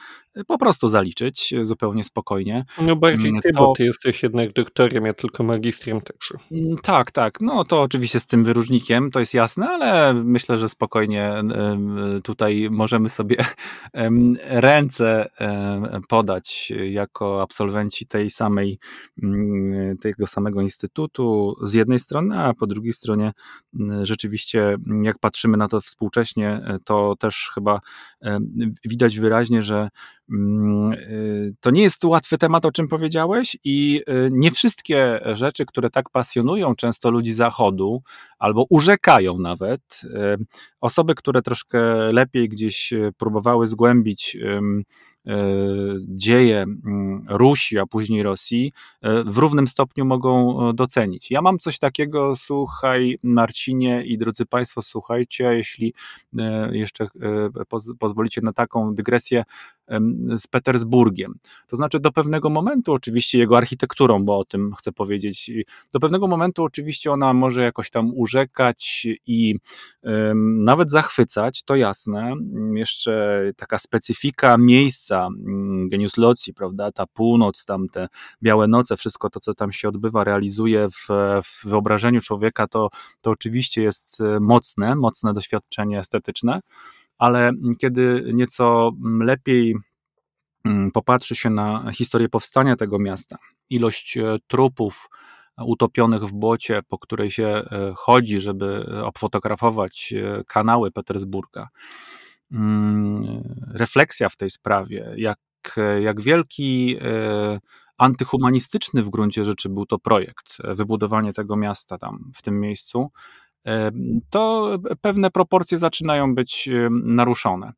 po prostu zaliczyć zupełnie spokojnie. No bardziej mm, ty, to... bo ty jesteś jednak doktorem, ja tylko magistrem także. Mm, tak, tak. No to oczywiście z tym wyróżnikiem, to jest jasne, ale myślę, że spokojnie tutaj możemy sobie ręce podać jako absolwenci tej samej, mm, tego samego instytutu z jednej strony, a po drugiej stronie rzeczywiście jak patrzymy na to współcześnie, to też chyba widać wyraźnie, że to nie jest łatwy temat, o czym powiedziałeś, i y, nie wszystkie rzeczy, które tak pasjonują często ludzi Zachodu, albo urzekają nawet, y, osoby, które troszkę lepiej gdzieś próbowały zgłębić dzieje mm, Rusi, a później Rosji, w równym stopniu mogą docenić. Ja mam coś takiego, słuchaj, Marcinie i drodzy Państwo, słuchajcie, jeśli jeszcze pozwolicie na taką dygresję, z Petersburgiem. To znaczy do pewnego momentu oczywiście jego architekturą, bo o tym chcę powiedzieć, do pewnego momentu oczywiście ona może jakoś tam urzekać i nawet zachwycać, to jasne. Jeszcze taka specyfika miejsca, mm, genius loci, prawda, ta północ, tam te białe noce, wszystko to, co tam się odbywa, realizuje w, w wyobrażeniu człowieka, to, to oczywiście jest e, mocne, mocne doświadczenie estetyczne ale kiedy nieco lepiej mm, popatrzy się na historię powstania tego miasta, ilość e, trupów utopionych w błocie, po której się e, chodzi, żeby obfotografować e, kanały Petersburga, mm, refleksja w tej sprawie, jak, jak wielki antyhumanistyczny w gruncie rzeczy był to projekt, wybudowanie tego miasta tam w tym miejscu, to pewne proporcje zaczynają być naruszone.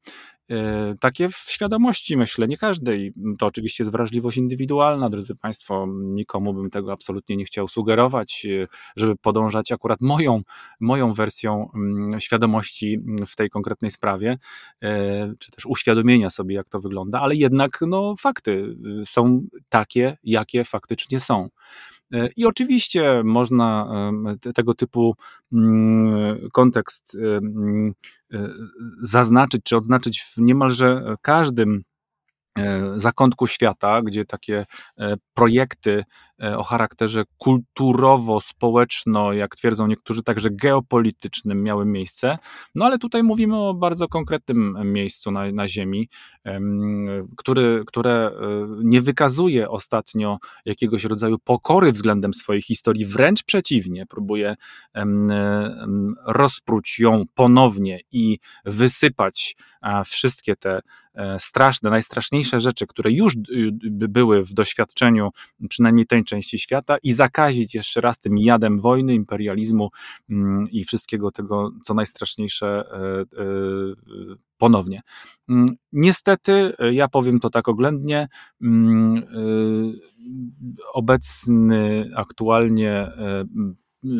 E, takie w świadomości, myślę, nie każdej. To oczywiście jest wrażliwość indywidualna, drodzy Państwo. Nikomu bym tego absolutnie nie chciał sugerować, e, żeby podążać akurat moją, moją wersją mm, świadomości w tej konkretnej sprawie, e, czy też uświadomienia sobie, jak to wygląda, ale jednak no, fakty są takie, jakie faktycznie są. E, I oczywiście można tego typu mm, kontekst e, zaznaczyć czy odznaczyć w niemalże każdym E, zakątku świata, gdzie takie projekty o charakterze kulturowo-społeczno, jak twierdzą niektórzy, także geopolitycznym miały miejsce. No ale tutaj mówimy o bardzo konkretnym miejscu na, na Ziemi, który, które nie wykazuje ostatnio jakiegoś rodzaju pokory względem swojej historii, wręcz przeciwnie, próbuje rozpróć ją ponownie i wysypać wszystkie te E, straszne, najstraszniejsze rzeczy, które już y, były w doświadczeniu przynajmniej tej części świata i zakazić jeszcze raz tym jadem wojny, imperializmu mm, i wszystkiego tego, co najstraszniejsze e, e, ponownie. Mm, niestety, ja powiem to tak oględnie, mm, obecny aktualnie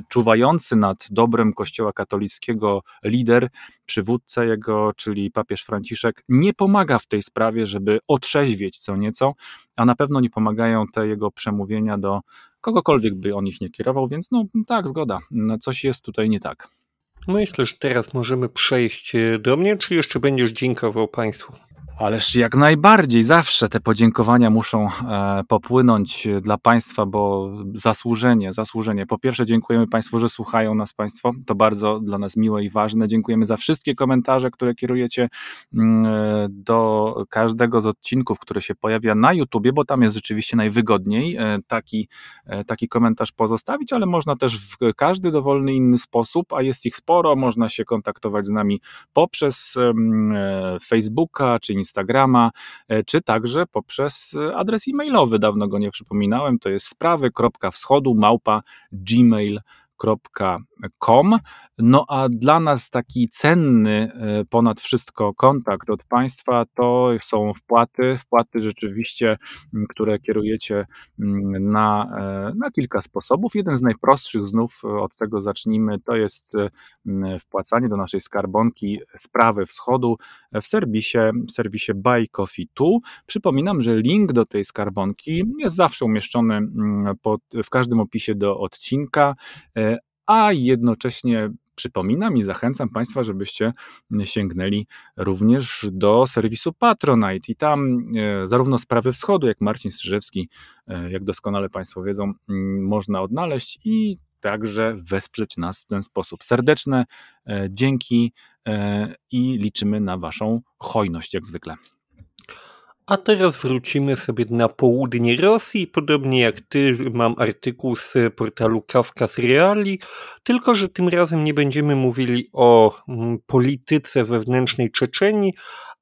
czuwający nad dobrem Kościoła katolickiego lider, przywódca jego, czyli papież Franciszek, nie pomaga w tej sprawie, żeby otrzeźwieć co nieco, a na pewno nie pomagają te jego przemówienia do kogokolwiek by on ich nie kierował, więc no tak, zgoda, no, coś jest tutaj nie tak. Myślę, że teraz możemy przejść do mnie, czy jeszcze będziesz dziękował Państwu? Ależ jak najbardziej, zawsze te podziękowania muszą e, popłynąć dla Państwa, bo zasłużenie, zasłużenie. Po pierwsze, dziękujemy Państwu, że słuchają nas Państwo. To bardzo dla nas miłe i ważne. Dziękujemy za wszystkie komentarze, które kierujecie mm, e, do każdego z odcinków, który się pojawia na YouTubie, bo tam jest rzeczywiście najwygodniej e, taki, taki komentarz pozostawić, ale można też w każdy dowolny inny sposób, a jest ich sporo. Można się kontaktować z nami poprzez Facebooka czy e, czy także poprzez e, adres e-mailowy. Dawno go nie przypominałem. To jest sprawy.wschodu małpa gmail.com com. No a dla nas taki cenny e, ponad wszystko kontakt od Państwa to są wpłaty, wpłaty rzeczywiście, które kierujecie na, e, na kilka sposobów. Jeden z najprostszych znów, e, od tego zacznijmy, to jest wpłacanie do naszej skarbonki Sprawy Wschodu w serwisie, w serwisie Buy Coffee 2. Przypominam, że link do tej skarbonki jest zawsze umieszczony pod, w każdym opisie do odcinka, a jednocześnie przypominam i zachęcam Państwa, żebyście sięgnęli również do serwisu Patronite i tam e, zarówno Sprawy Wschodu, jak Marcin Strzyżewski, e, jak doskonale Państwo wiedzą, można odnaleźć i także wesprzeć nas w ten sposób. Serdeczne e, dzięki i liczymy na Waszą hojność jak zwykle. A teraz wrócimy sobie na południe Rosji. Podobnie jak ty, mam artykuł z portalu Kawkas Reali, tylko że tym razem nie będziemy mówili o mm, polityce wewnętrznej Czeczenii,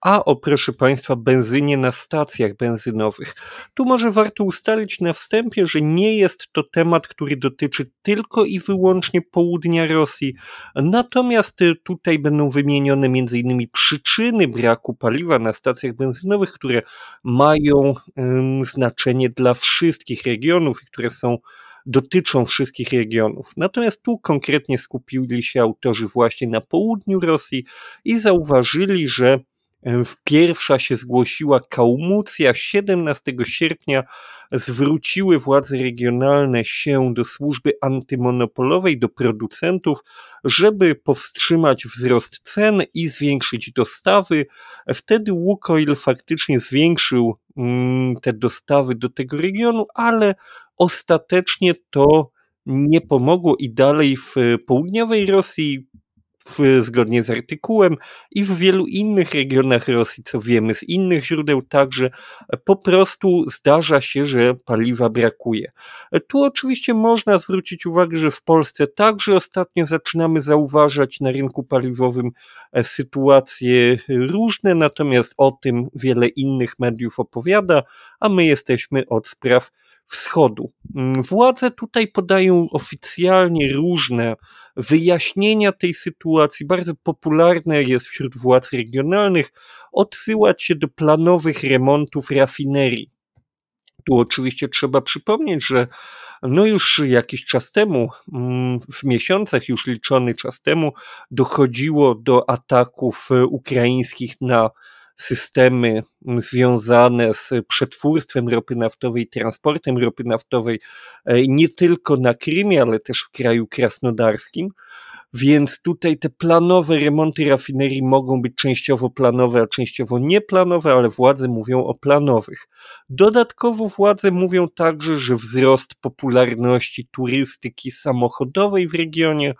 a o proszę Państwa benzynie na stacjach benzynowych. Tu może warto ustalić na wstępie, że nie jest to temat, który dotyczy tylko i wyłącznie południa Rosji, natomiast tutaj będą wymienione m.in. przyczyny braku paliwa na stacjach benzynowych, które mają znaczenie dla wszystkich regionów i które są dotyczą wszystkich regionów. Natomiast tu konkretnie skupili się autorzy właśnie na południu Rosji i zauważyli, że Pierwsza się zgłosiła Kaumucja. 17 sierpnia zwróciły władze regionalne się do służby antymonopolowej, do producentów, żeby powstrzymać wzrost cen i zwiększyć dostawy. Wtedy Łukoil faktycznie zwiększył mm, te dostawy do tego regionu, ale ostatecznie to nie pomogło i dalej w południowej Rosji w, zgodnie z artykułem i w wielu innych regionach Rosji, co wiemy z innych źródeł także, po prostu zdarza się, że paliwa brakuje. Tu oczywiście można zwrócić uwagę, że w Polsce także ostatnio zaczynamy zauważać na rynku paliwowym e, sytuacje różne, natomiast o tym wiele innych mediów opowiada, a my jesteśmy od spraw wschodu. Mm, władze tutaj podają oficjalnie różne wyjaśnienia tej sytuacji. Bardzo popularne jest wśród władz regionalnych odsyłać się do planowych remontów rafinerii. Tu oczywiście trzeba przypomnieć, że no już jakiś czas temu, mm, w miesiącach już liczony czas temu, dochodziło do ataków ukraińskich na systemy związane z przetwórstwem ropy naftowej, transportem ropy naftowej e, nie tylko na Krymie, ale też w kraju krasnodarskim. Więc tutaj te planowe remonty rafinerii mogą być częściowo planowe, a częściowo nieplanowe, ale władze mówią o planowych. Dodatkowo władze mówią także, że wzrost popularności turystyki samochodowej w regionie,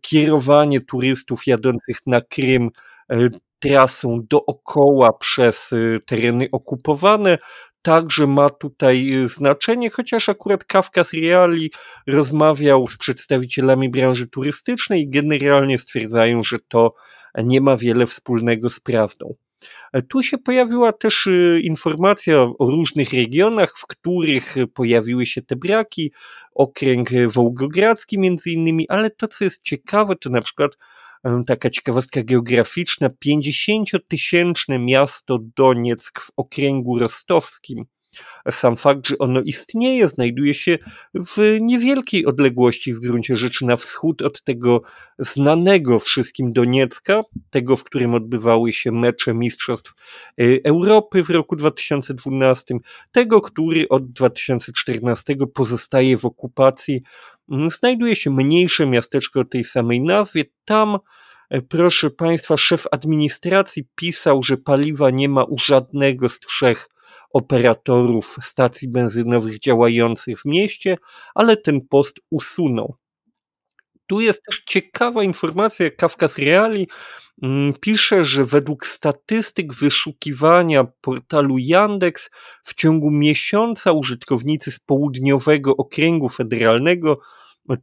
kierowanie turystów jadących na Krym e, trasą dookoła przez y, tereny okupowane, także ma tutaj y, znaczenie, chociaż akurat Kawkas Reali rozmawiał z przedstawicielami branży turystycznej i generalnie stwierdzają, że to nie ma wiele wspólnego z prawdą. E, tu się pojawiła też y, informacja o różnych regionach, w których pojawiły się te braki, okręg wołgogradzki między innymi, ale to co jest ciekawe, to na przykład taka ciekawostka geograficzna, 50-tysięczne miasto Donieck w okręgu rostowskim. Sam fakt, że ono istnieje, znajduje się w niewielkiej odległości w gruncie rzeczy na wschód od tego znanego wszystkim Doniecka, tego, w którym odbywały się mecze Mistrzostw y, Europy w roku 2012, tego, który od 2014 pozostaje w okupacji. Znajduje się mniejsze miasteczko o tej samej nazwie. Tam proszę Państwa, szef administracji pisał, że paliwa nie ma u żadnego z trzech operatorów stacji benzynowych działających w mieście, ale ten post usunął. Tu jest też ciekawa informacja, Kafkas Reali mm, pisze, że według statystyk wyszukiwania portalu Yandex w ciągu miesiąca użytkownicy z południowego okręgu federalnego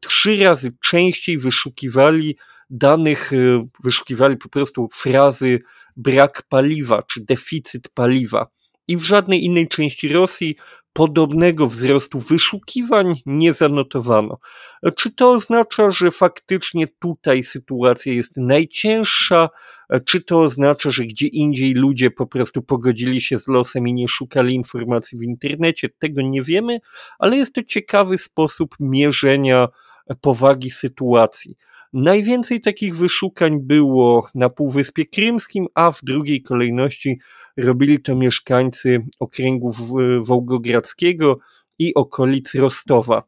trzy razy częściej wyszukiwali danych, e, wyszukiwali po prostu frazy brak paliwa czy deficyt paliwa. I w żadnej innej części Rosji podobnego wzrostu wyszukiwań nie zanotowano. Czy to oznacza, że faktycznie tutaj sytuacja jest najcięższa? Czy to oznacza, że gdzie indziej ludzie po prostu pogodzili się z losem i nie szukali informacji w internecie? Tego nie wiemy, ale jest to ciekawy sposób mierzenia powagi sytuacji. Najwięcej takich wyszukań było na Półwyspie Krymskim, a w drugiej kolejności robili to mieszkańcy okręgu Wołgogradzkiego i okolic Rostowa.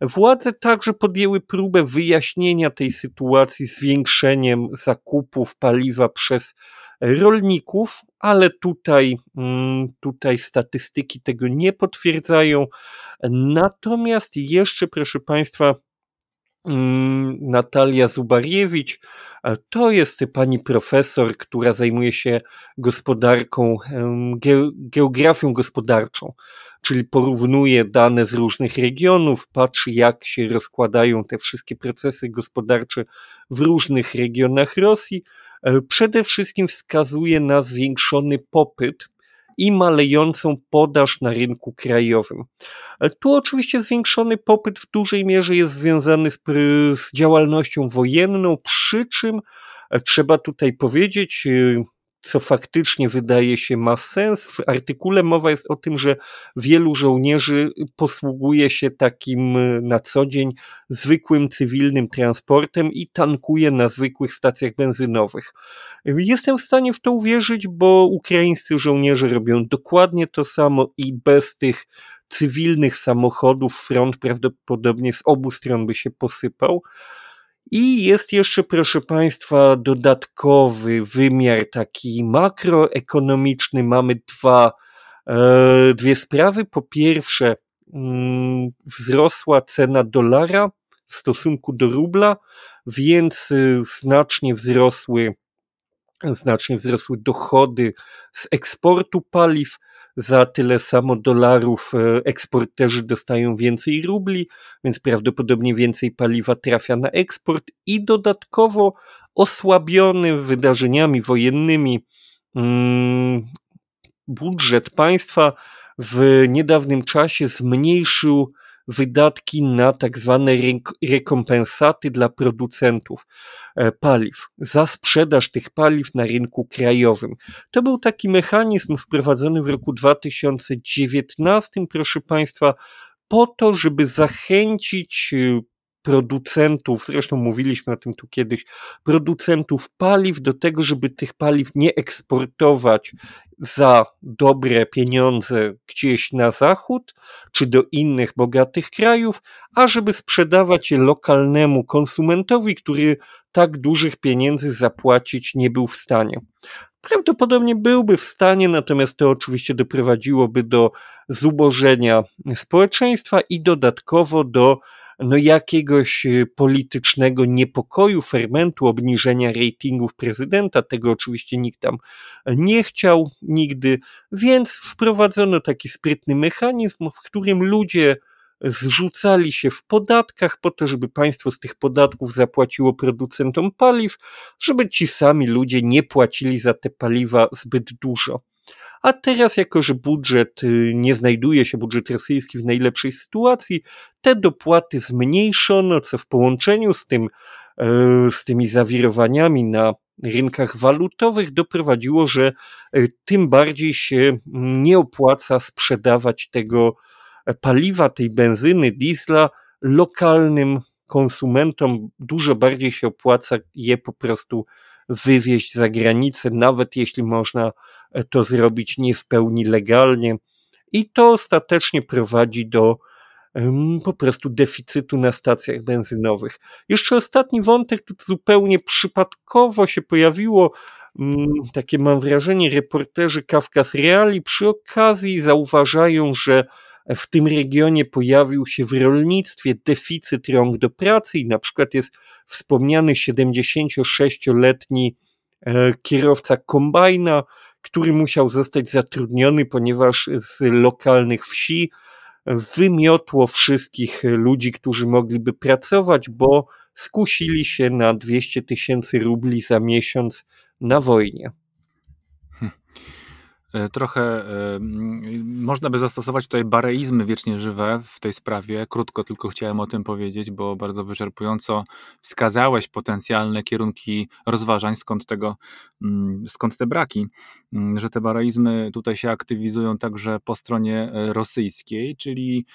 Władze także podjęły próbę wyjaśnienia tej sytuacji zwiększeniem zakupów paliwa przez rolników, ale tutaj, mm, tutaj statystyki tego nie potwierdzają. Natomiast jeszcze, proszę Państwa, Natalia Zubariewicz. To jest pani profesor, która zajmuje się gospodarką, geografią gospodarczą, czyli porównuje dane z różnych regionów, patrzy jak się rozkładają te wszystkie procesy gospodarcze w różnych regionach Rosji. E, przede wszystkim wskazuje na zwiększony popyt i malejącą podaż na rynku krajowym. E, tu oczywiście zwiększony popyt w dużej mierze jest związany z, z działalnością wojenną, przy czym e, trzeba tutaj powiedzieć, e, co faktycznie wydaje się ma sens. W artykule mowa jest o tym, że wielu żołnierzy posługuje się takim e, na co dzień zwykłym cywilnym transportem i tankuje na zwykłych stacjach benzynowych. Jestem w stanie w to uwierzyć, bo ukraińscy żołnierze robią dokładnie to samo i bez tych cywilnych samochodów front prawdopodobnie z obu stron by się posypał. I jest jeszcze, proszę Państwa, dodatkowy wymiar taki makroekonomiczny. Mamy dwa, e, dwie sprawy. Po pierwsze, mm, wzrosła cena dolara w stosunku do rubla, więc y, znacznie wzrosły, znacznie wzrosły dochody z eksportu paliw za tyle samo dolarów e, eksporterzy dostają więcej rubli, więc prawdopodobnie więcej paliwa trafia na eksport i dodatkowo osłabiony wydarzeniami wojennymi mm, budżet państwa w niedawnym czasie zmniejszył wydatki na tak zwane rekompensaty dla producentów e, paliw, za sprzedaż tych paliw na rynku krajowym. To był taki mechanizm wprowadzony w roku 2019, proszę Państwa, po to, żeby zachęcić e, producentów, zresztą mówiliśmy o tym tu kiedyś, producentów paliw do tego, żeby tych paliw nie eksportować za dobre pieniądze gdzieś na zachód czy do innych bogatych krajów, a żeby sprzedawać je lokalnemu konsumentowi, który tak dużych pieniędzy zapłacić nie był w stanie. Prawdopodobnie byłby w stanie, natomiast to oczywiście doprowadziłoby do zubożenia społeczeństwa i dodatkowo do no jakiegoś y, politycznego niepokoju, fermentu, obniżenia ratingów prezydenta. Tego oczywiście nikt tam nie chciał nigdy, więc wprowadzono taki sprytny mechanizm, w którym ludzie zrzucali się w podatkach po to, żeby państwo z tych podatków zapłaciło producentom paliw, żeby ci sami ludzie nie płacili za te paliwa zbyt dużo. A teraz, jako że budżet y, nie znajduje się, budżet rosyjski w najlepszej sytuacji, te dopłaty zmniejszono, co w połączeniu z tym, e, z tymi zawirowaniami na rynkach walutowych doprowadziło, że e, tym bardziej się nie opłaca sprzedawać tego e, paliwa, tej benzyny, diesla lokalnym konsumentom. Dużo bardziej się opłaca je po prostu wywieźć za granicę, nawet jeśli można to zrobić nie w pełni legalnie. I to ostatecznie prowadzi do po prostu deficytu na stacjach benzynowych. Jeszcze ostatni wątek, tu zupełnie przypadkowo się pojawiło, mm, takie mam wrażenie, reporterzy Kawkas Reali przy okazji zauważają, że w tym regionie pojawił się w rolnictwie deficyt rąk do pracy i na przykład jest wspomniany 76-letni e, kierowca kombajna, który musiał zostać zatrudniony, ponieważ z lokalnych wsi wymiotło wszystkich ludzi, którzy mogliby pracować, bo skusili się na 200 tysięcy rubli za miesiąc na wojnie. E, trochę e, można by zastosować tutaj bareizmy wiecznie żywe w tej sprawie. Krótko tylko chciałem o tym powiedzieć, bo bardzo wyczerpująco wskazałeś potencjalne kierunki rozważań, skąd, tego, skąd te braki, że te bareizmy tutaj się aktywizują także po stronie e, rosyjskiej, czyli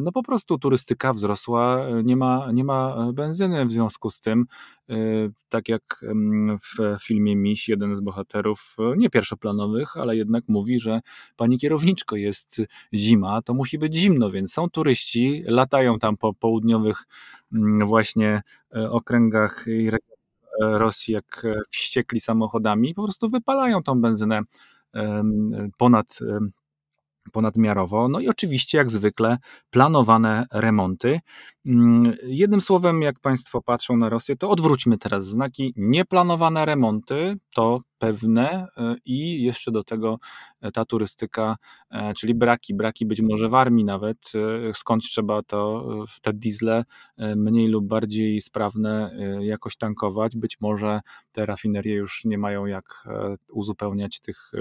no po prostu turystyka wzrosła, nie ma, nie ma benzyny w związku z tym tak jak w filmie Miś, jeden z bohaterów, nie pierwszoplanowych, ale jednak mówi, że pani kierowniczko, jest zima, to musi być zimno, więc są turyści, latają tam po południowych właśnie e, okręgach i e, Rosji jak wściekli samochodami, po prostu wypalają tą benzynę ponad ponadmiarowo. No i oczywiście, jak zwykle, planowane remonty. Mm, jednym słowem, jak Państwo patrzą na Rosję, to odwróćmy teraz znaki. Nieplanowane remonty to pewne e, i jeszcze do tego e, ta turystyka, e, czyli braki, braki być może w armii nawet, skąd trzeba to te diesle mniej lub bardziej sprawne jakoś tankować. Być może te rafinerie już nie mają jak uzupełniać tych,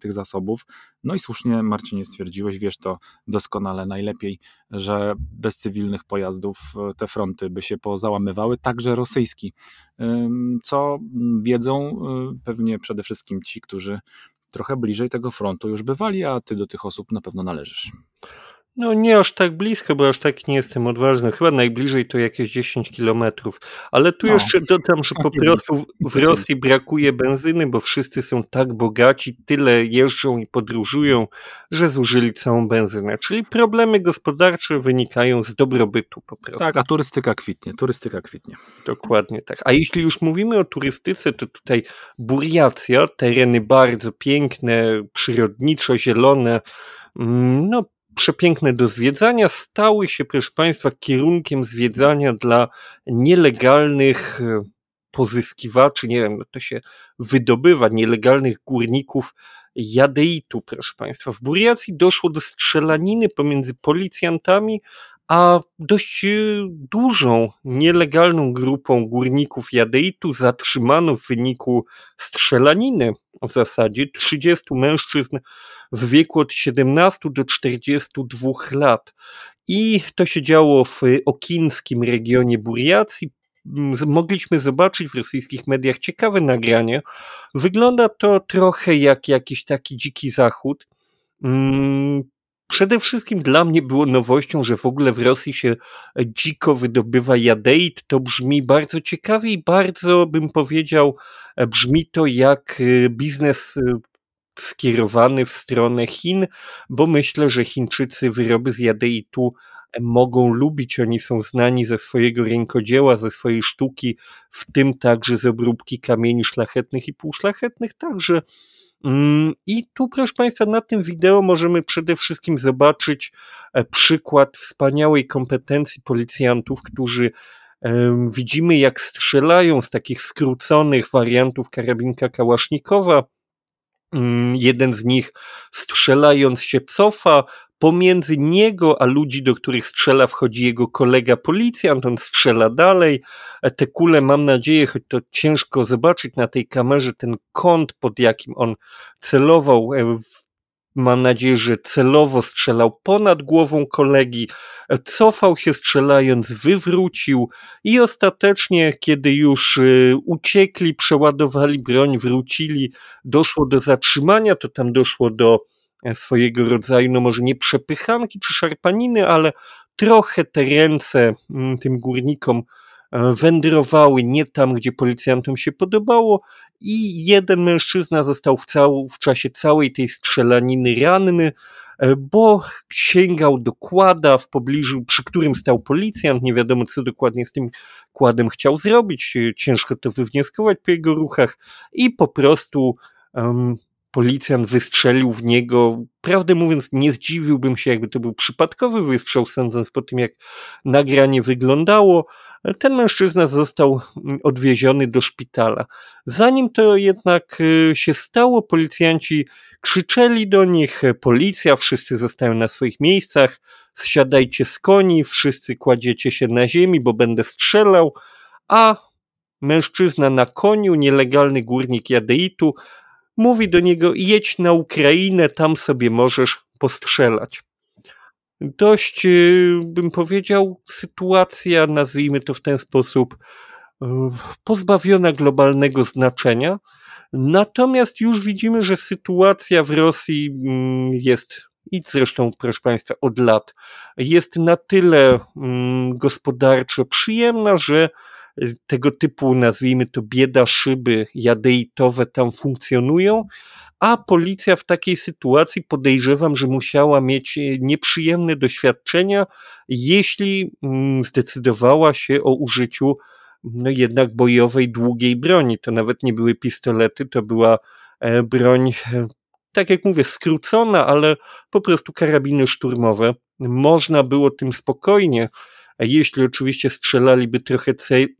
tych zasobów. No i słusznie Marcinie stwierdziłeś, wiesz to doskonale najlepiej, że bez cywilnych pojazdów te fronty by się pozałamywały, także rosyjski, co wiedzą pewnie przede wszystkim ci, którzy trochę bliżej tego frontu już bywali, a ty do tych osób na pewno należysz. No nie aż tak blisko, bo aż tak nie jestem odważny. Chyba najbliżej to jakieś 10 kilometrów. Ale tu no. jeszcze dodam, że po prostu w Rosji brakuje benzyny, bo wszyscy są tak bogaci, tyle jeżdżą i podróżują, że zużyli całą benzynę. Czyli problemy gospodarcze wynikają z dobrobytu po prostu. Tak, a turystyka kwitnie, turystyka kwitnie. Dokładnie tak. A jeśli już mówimy o turystyce, to tutaj Buriacja, tereny bardzo piękne, przyrodniczo, zielone, mm, no przepiękne do zwiedzania, stały się, proszę Państwa, kierunkiem zwiedzania dla nielegalnych e, pozyskiwaczy, nie wiem, to się wydobywa, nielegalnych górników jadeitu, proszę Państwa. W Buriacji doszło do strzelaniny pomiędzy policjantami a dość e, dużą, nielegalną grupą górników jadeitu zatrzymano w wyniku strzelaniny w zasadzie 30 mężczyzn w wieku od 17 do 42 lat. I to się działo w okinskim regionie Buriacji. Mogliśmy zobaczyć w rosyjskich mediach ciekawe nagranie. Wygląda to trochę jak jakiś taki dziki zachód. Przede wszystkim dla mnie było nowością, że w ogóle w Rosji się dziko wydobywa jadeit. To brzmi bardzo ciekawie i bardzo bym powiedział, brzmi to jak y, biznes y, skierowany w stronę Chin, bo myślę, że Chińczycy wyroby z jadeitu mogą lubić. Oni są znani ze swojego rękodzieła, ze swojej sztuki, w tym także z obróbki kamieni szlachetnych i półszlachetnych. Także i tu, proszę Państwa, na tym wideo możemy przede wszystkim zobaczyć e, przykład wspaniałej kompetencji policjantów, którzy widzimy, jak strzelają z takich skróconych wariantów karabinka Kałasznikowa. Mm, jeden z nich strzelając się cofa, pomiędzy niego a ludzi, do których strzela, wchodzi jego kolega policjant, on strzela dalej. E, te kule, mam nadzieję, choć to ciężko zobaczyć na tej kamerze, ten kąt, pod jakim on celował, e, mam nadzieję, że celowo strzelał ponad głową kolegi, cofał się strzelając, wywrócił i ostatecznie, kiedy już uciekli, przeładowali broń, wrócili, doszło do zatrzymania, to tam doszło do e, swojego rodzaju, no może nie przepychanki czy szarpaniny, ale trochę te ręce mm, tym górnikom E, wędrowały nie tam, gdzie policjantom się podobało i jeden mężczyzna został w, cał, w czasie całej tej strzelaniny ranny. bo sięgał do kłada w pobliżu, przy którym stał policjant. Nie wiadomo, co dokładnie z tym kładem chciał zrobić. Ciężko to wywnioskować po jego ruchach i po prostu um, policjant wystrzelił w niego. Prawdę mówiąc, nie zdziwiłbym się, jakby to był przypadkowy wystrzał, sądząc po tym, jak nagranie wyglądało. Ten mężczyzna został mm, odwieziony do szpitala. Zanim to jednak y, się stało, policjanci krzyczeli do nich: Policja, wszyscy zostają na swoich miejscach, zsiadajcie z koni, wszyscy kładziecie się na ziemi, bo będę strzelał. A mężczyzna na koniu, nielegalny górnik jadeitu, mówi do niego: jedź na Ukrainę, tam sobie możesz postrzelać. Dość, y, bym powiedział, sytuacja, nazwijmy to w ten sposób, y, pozbawiona globalnego znaczenia. Natomiast już widzimy, że sytuacja w Rosji mm, jest i zresztą, proszę Państwa, od lat jest na tyle mm, gospodarczo przyjemna, że tego typu, nazwijmy to, bieda szyby jadeitowe tam funkcjonują, a policja w takiej sytuacji podejrzewam, że musiała mieć e, nieprzyjemne doświadczenia, jeśli mm, zdecydowała się o użyciu no jednak bojowej, długiej broni. To nawet nie były pistolety, to była e, broń, e, tak jak mówię, skrócona, ale po prostu karabiny szturmowe. Można było tym spokojnie a jeśli oczywiście strzelaliby trochę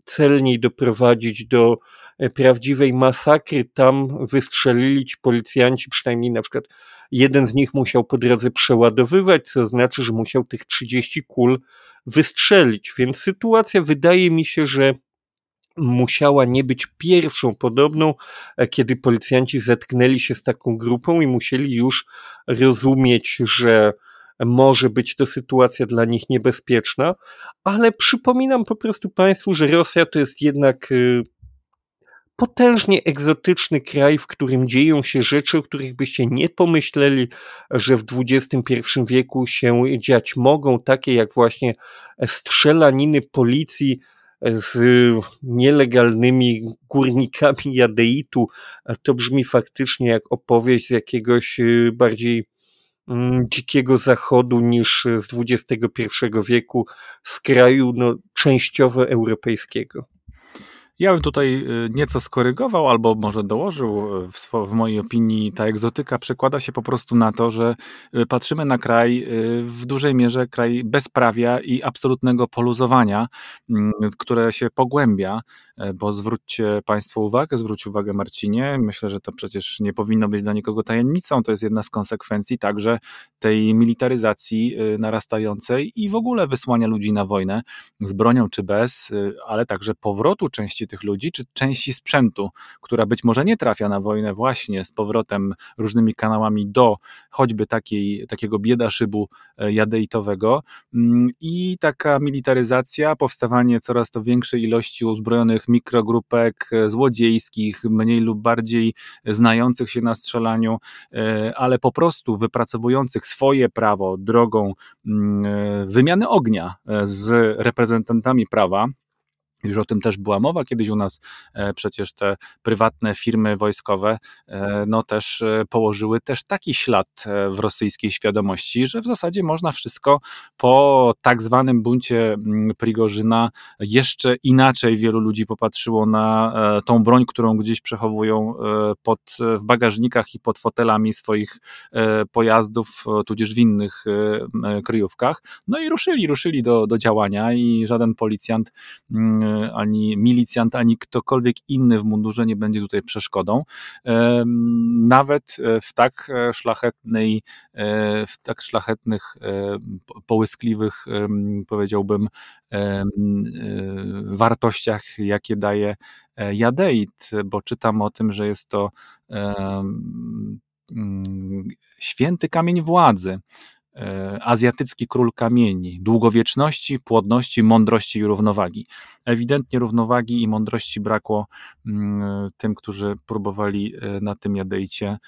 celniej doprowadzić do e, prawdziwej masakry, tam wystrzelić policjanci, przynajmniej na przykład jeden z nich musiał po drodze przeładowywać, co znaczy, że musiał tych 30 kul wystrzelić. Więc sytuacja wydaje mi się, że musiała nie być pierwszą podobną, e, kiedy policjanci zetknęli się z taką grupą i musieli już rozumieć, że może być to sytuacja dla nich niebezpieczna, ale przypominam po prostu Państwu, że Rosja to jest jednak y, potężnie egzotyczny kraj, w którym dzieją się rzeczy, o których byście nie pomyśleli, że w XXI wieku się dziać mogą, takie jak właśnie strzelaniny policji z nielegalnymi górnikami jadeitu. To brzmi faktycznie jak opowieść z jakiegoś y, bardziej dzikiego zachodu niż z XXI wieku, z kraju no, częściowo europejskiego. Ja bym tutaj y, nieco skorygował, albo może dołożył, w, w, mojej opinii ta egzotyka przekłada się po prostu na to, że y, patrzymy na kraj, y, w dużej mierze kraj bezprawia i absolutnego poluzowania, mm, które się pogłębia E, bo zwróćcie Państwo uwagę, zwróć uwagę Marcinie, myślę, że to przecież nie powinno być dla nikogo tajemnicą, to jest jedna z konsekwencji także tej militaryzacji narastającej i w ogóle wysłania ludzi na wojnę z bronią czy bez, ale także powrotu części tych ludzi, czy części sprzętu, która być może nie trafia na wojnę właśnie z powrotem różnymi kanałami do choćby takiej, takiego bieda szybu jadeitowego. Mm, i taka militaryzacja, powstawanie coraz to większej ilości uzbrojonych mikrogrupek e, złodziejskich, mniej lub bardziej znających się na strzelaniu, e, ale po prostu wypracowujących swoje prawo drogą mm, e, wymiany ognia z reprezentantami prawa, już o tym też była mowa kiedyś u nas, e, przecież te prywatne firmy wojskowe e, no też e, położyły też taki ślad w rosyjskiej świadomości, że w zasadzie można wszystko po tak zwanym buncie mm, Prigorzyna jeszcze inaczej wielu ludzi popatrzyło na tą broń, którą gdzieś przechowują pod, w bagażnikach i pod fotelami swoich pojazdów, tudzież w innych kryjówkach. No i ruszyli, ruszyli do, do działania i żaden policjant mm, ani milicjant, ani ktokolwiek inny w mundurze nie będzie tutaj przeszkodą. Nawet e, w tak e, szlachetnej, e, w tak szlachetnych, połyskliwych, powiedziałbym, wartościach, jakie daje jadeit, bo czytam o tym, że jest to mm, święty kamień władzy. E, azjatycki król kamieni, długowieczności, płodności, mądrości i równowagi. Ewidentnie równowagi i mądrości brakło mm, tym, którzy próbowali e, na tym jadejcie e,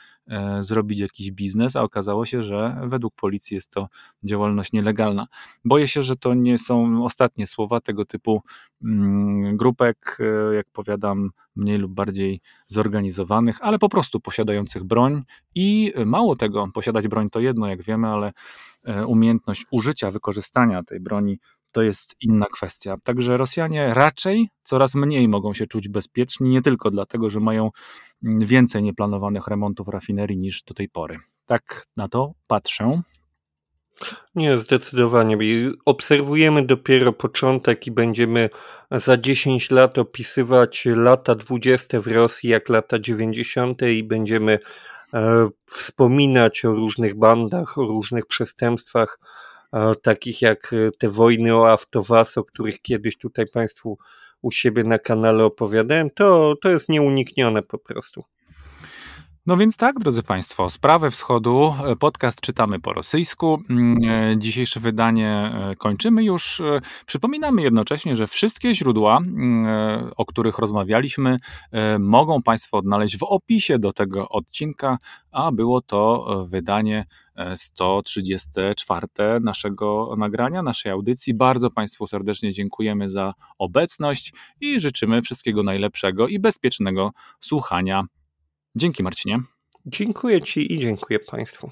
zrobić jakiś biznes, a okazało się, że według policji jest to działalność nielegalna. Boję się, że to nie są ostatnie słowa tego typu mm, grupek, e, jak powiadam, mniej lub bardziej zorganizowanych, ale po prostu posiadających broń i mało tego, posiadać broń to jedno, jak wiemy, ale umiejętność użycia, wykorzystania tej broni to jest inna kwestia. Także Rosjanie raczej coraz mniej mogą się czuć bezpieczni, nie tylko dlatego, że mają mm, więcej nieplanowanych remontów rafinerii niż do tej pory. Tak na to patrzę. Nie, zdecydowanie. Obserwujemy dopiero początek i będziemy za 10 lat opisywać lata 20 w Rosji jak lata 90. i będziemy e, wspominać o różnych bandach, o różnych przestępstwach takich jak e, te wojny o Avtovas, o których kiedyś tutaj Państwu u siebie na kanale opowiadałem, to, to jest nieuniknione po prostu. No więc tak, drodzy Państwo, Sprawę Wschodu, e, podcast czytamy po rosyjsku. Mm, e, dzisiejsze wydanie e, kończymy już. Przypominamy jednocześnie, że wszystkie źródła, mm, o których rozmawialiśmy, mogą Państwo odnaleźć w opisie do tego odcinka, a było to wydanie 134 naszego nagrania, naszej audycji. Bardzo Państwu serdecznie dziękujemy za obecność i życzymy wszystkiego najlepszego i bezpiecznego słuchania Dzięki Marcinie. Dziękuję Ci i dziękuję Państwu.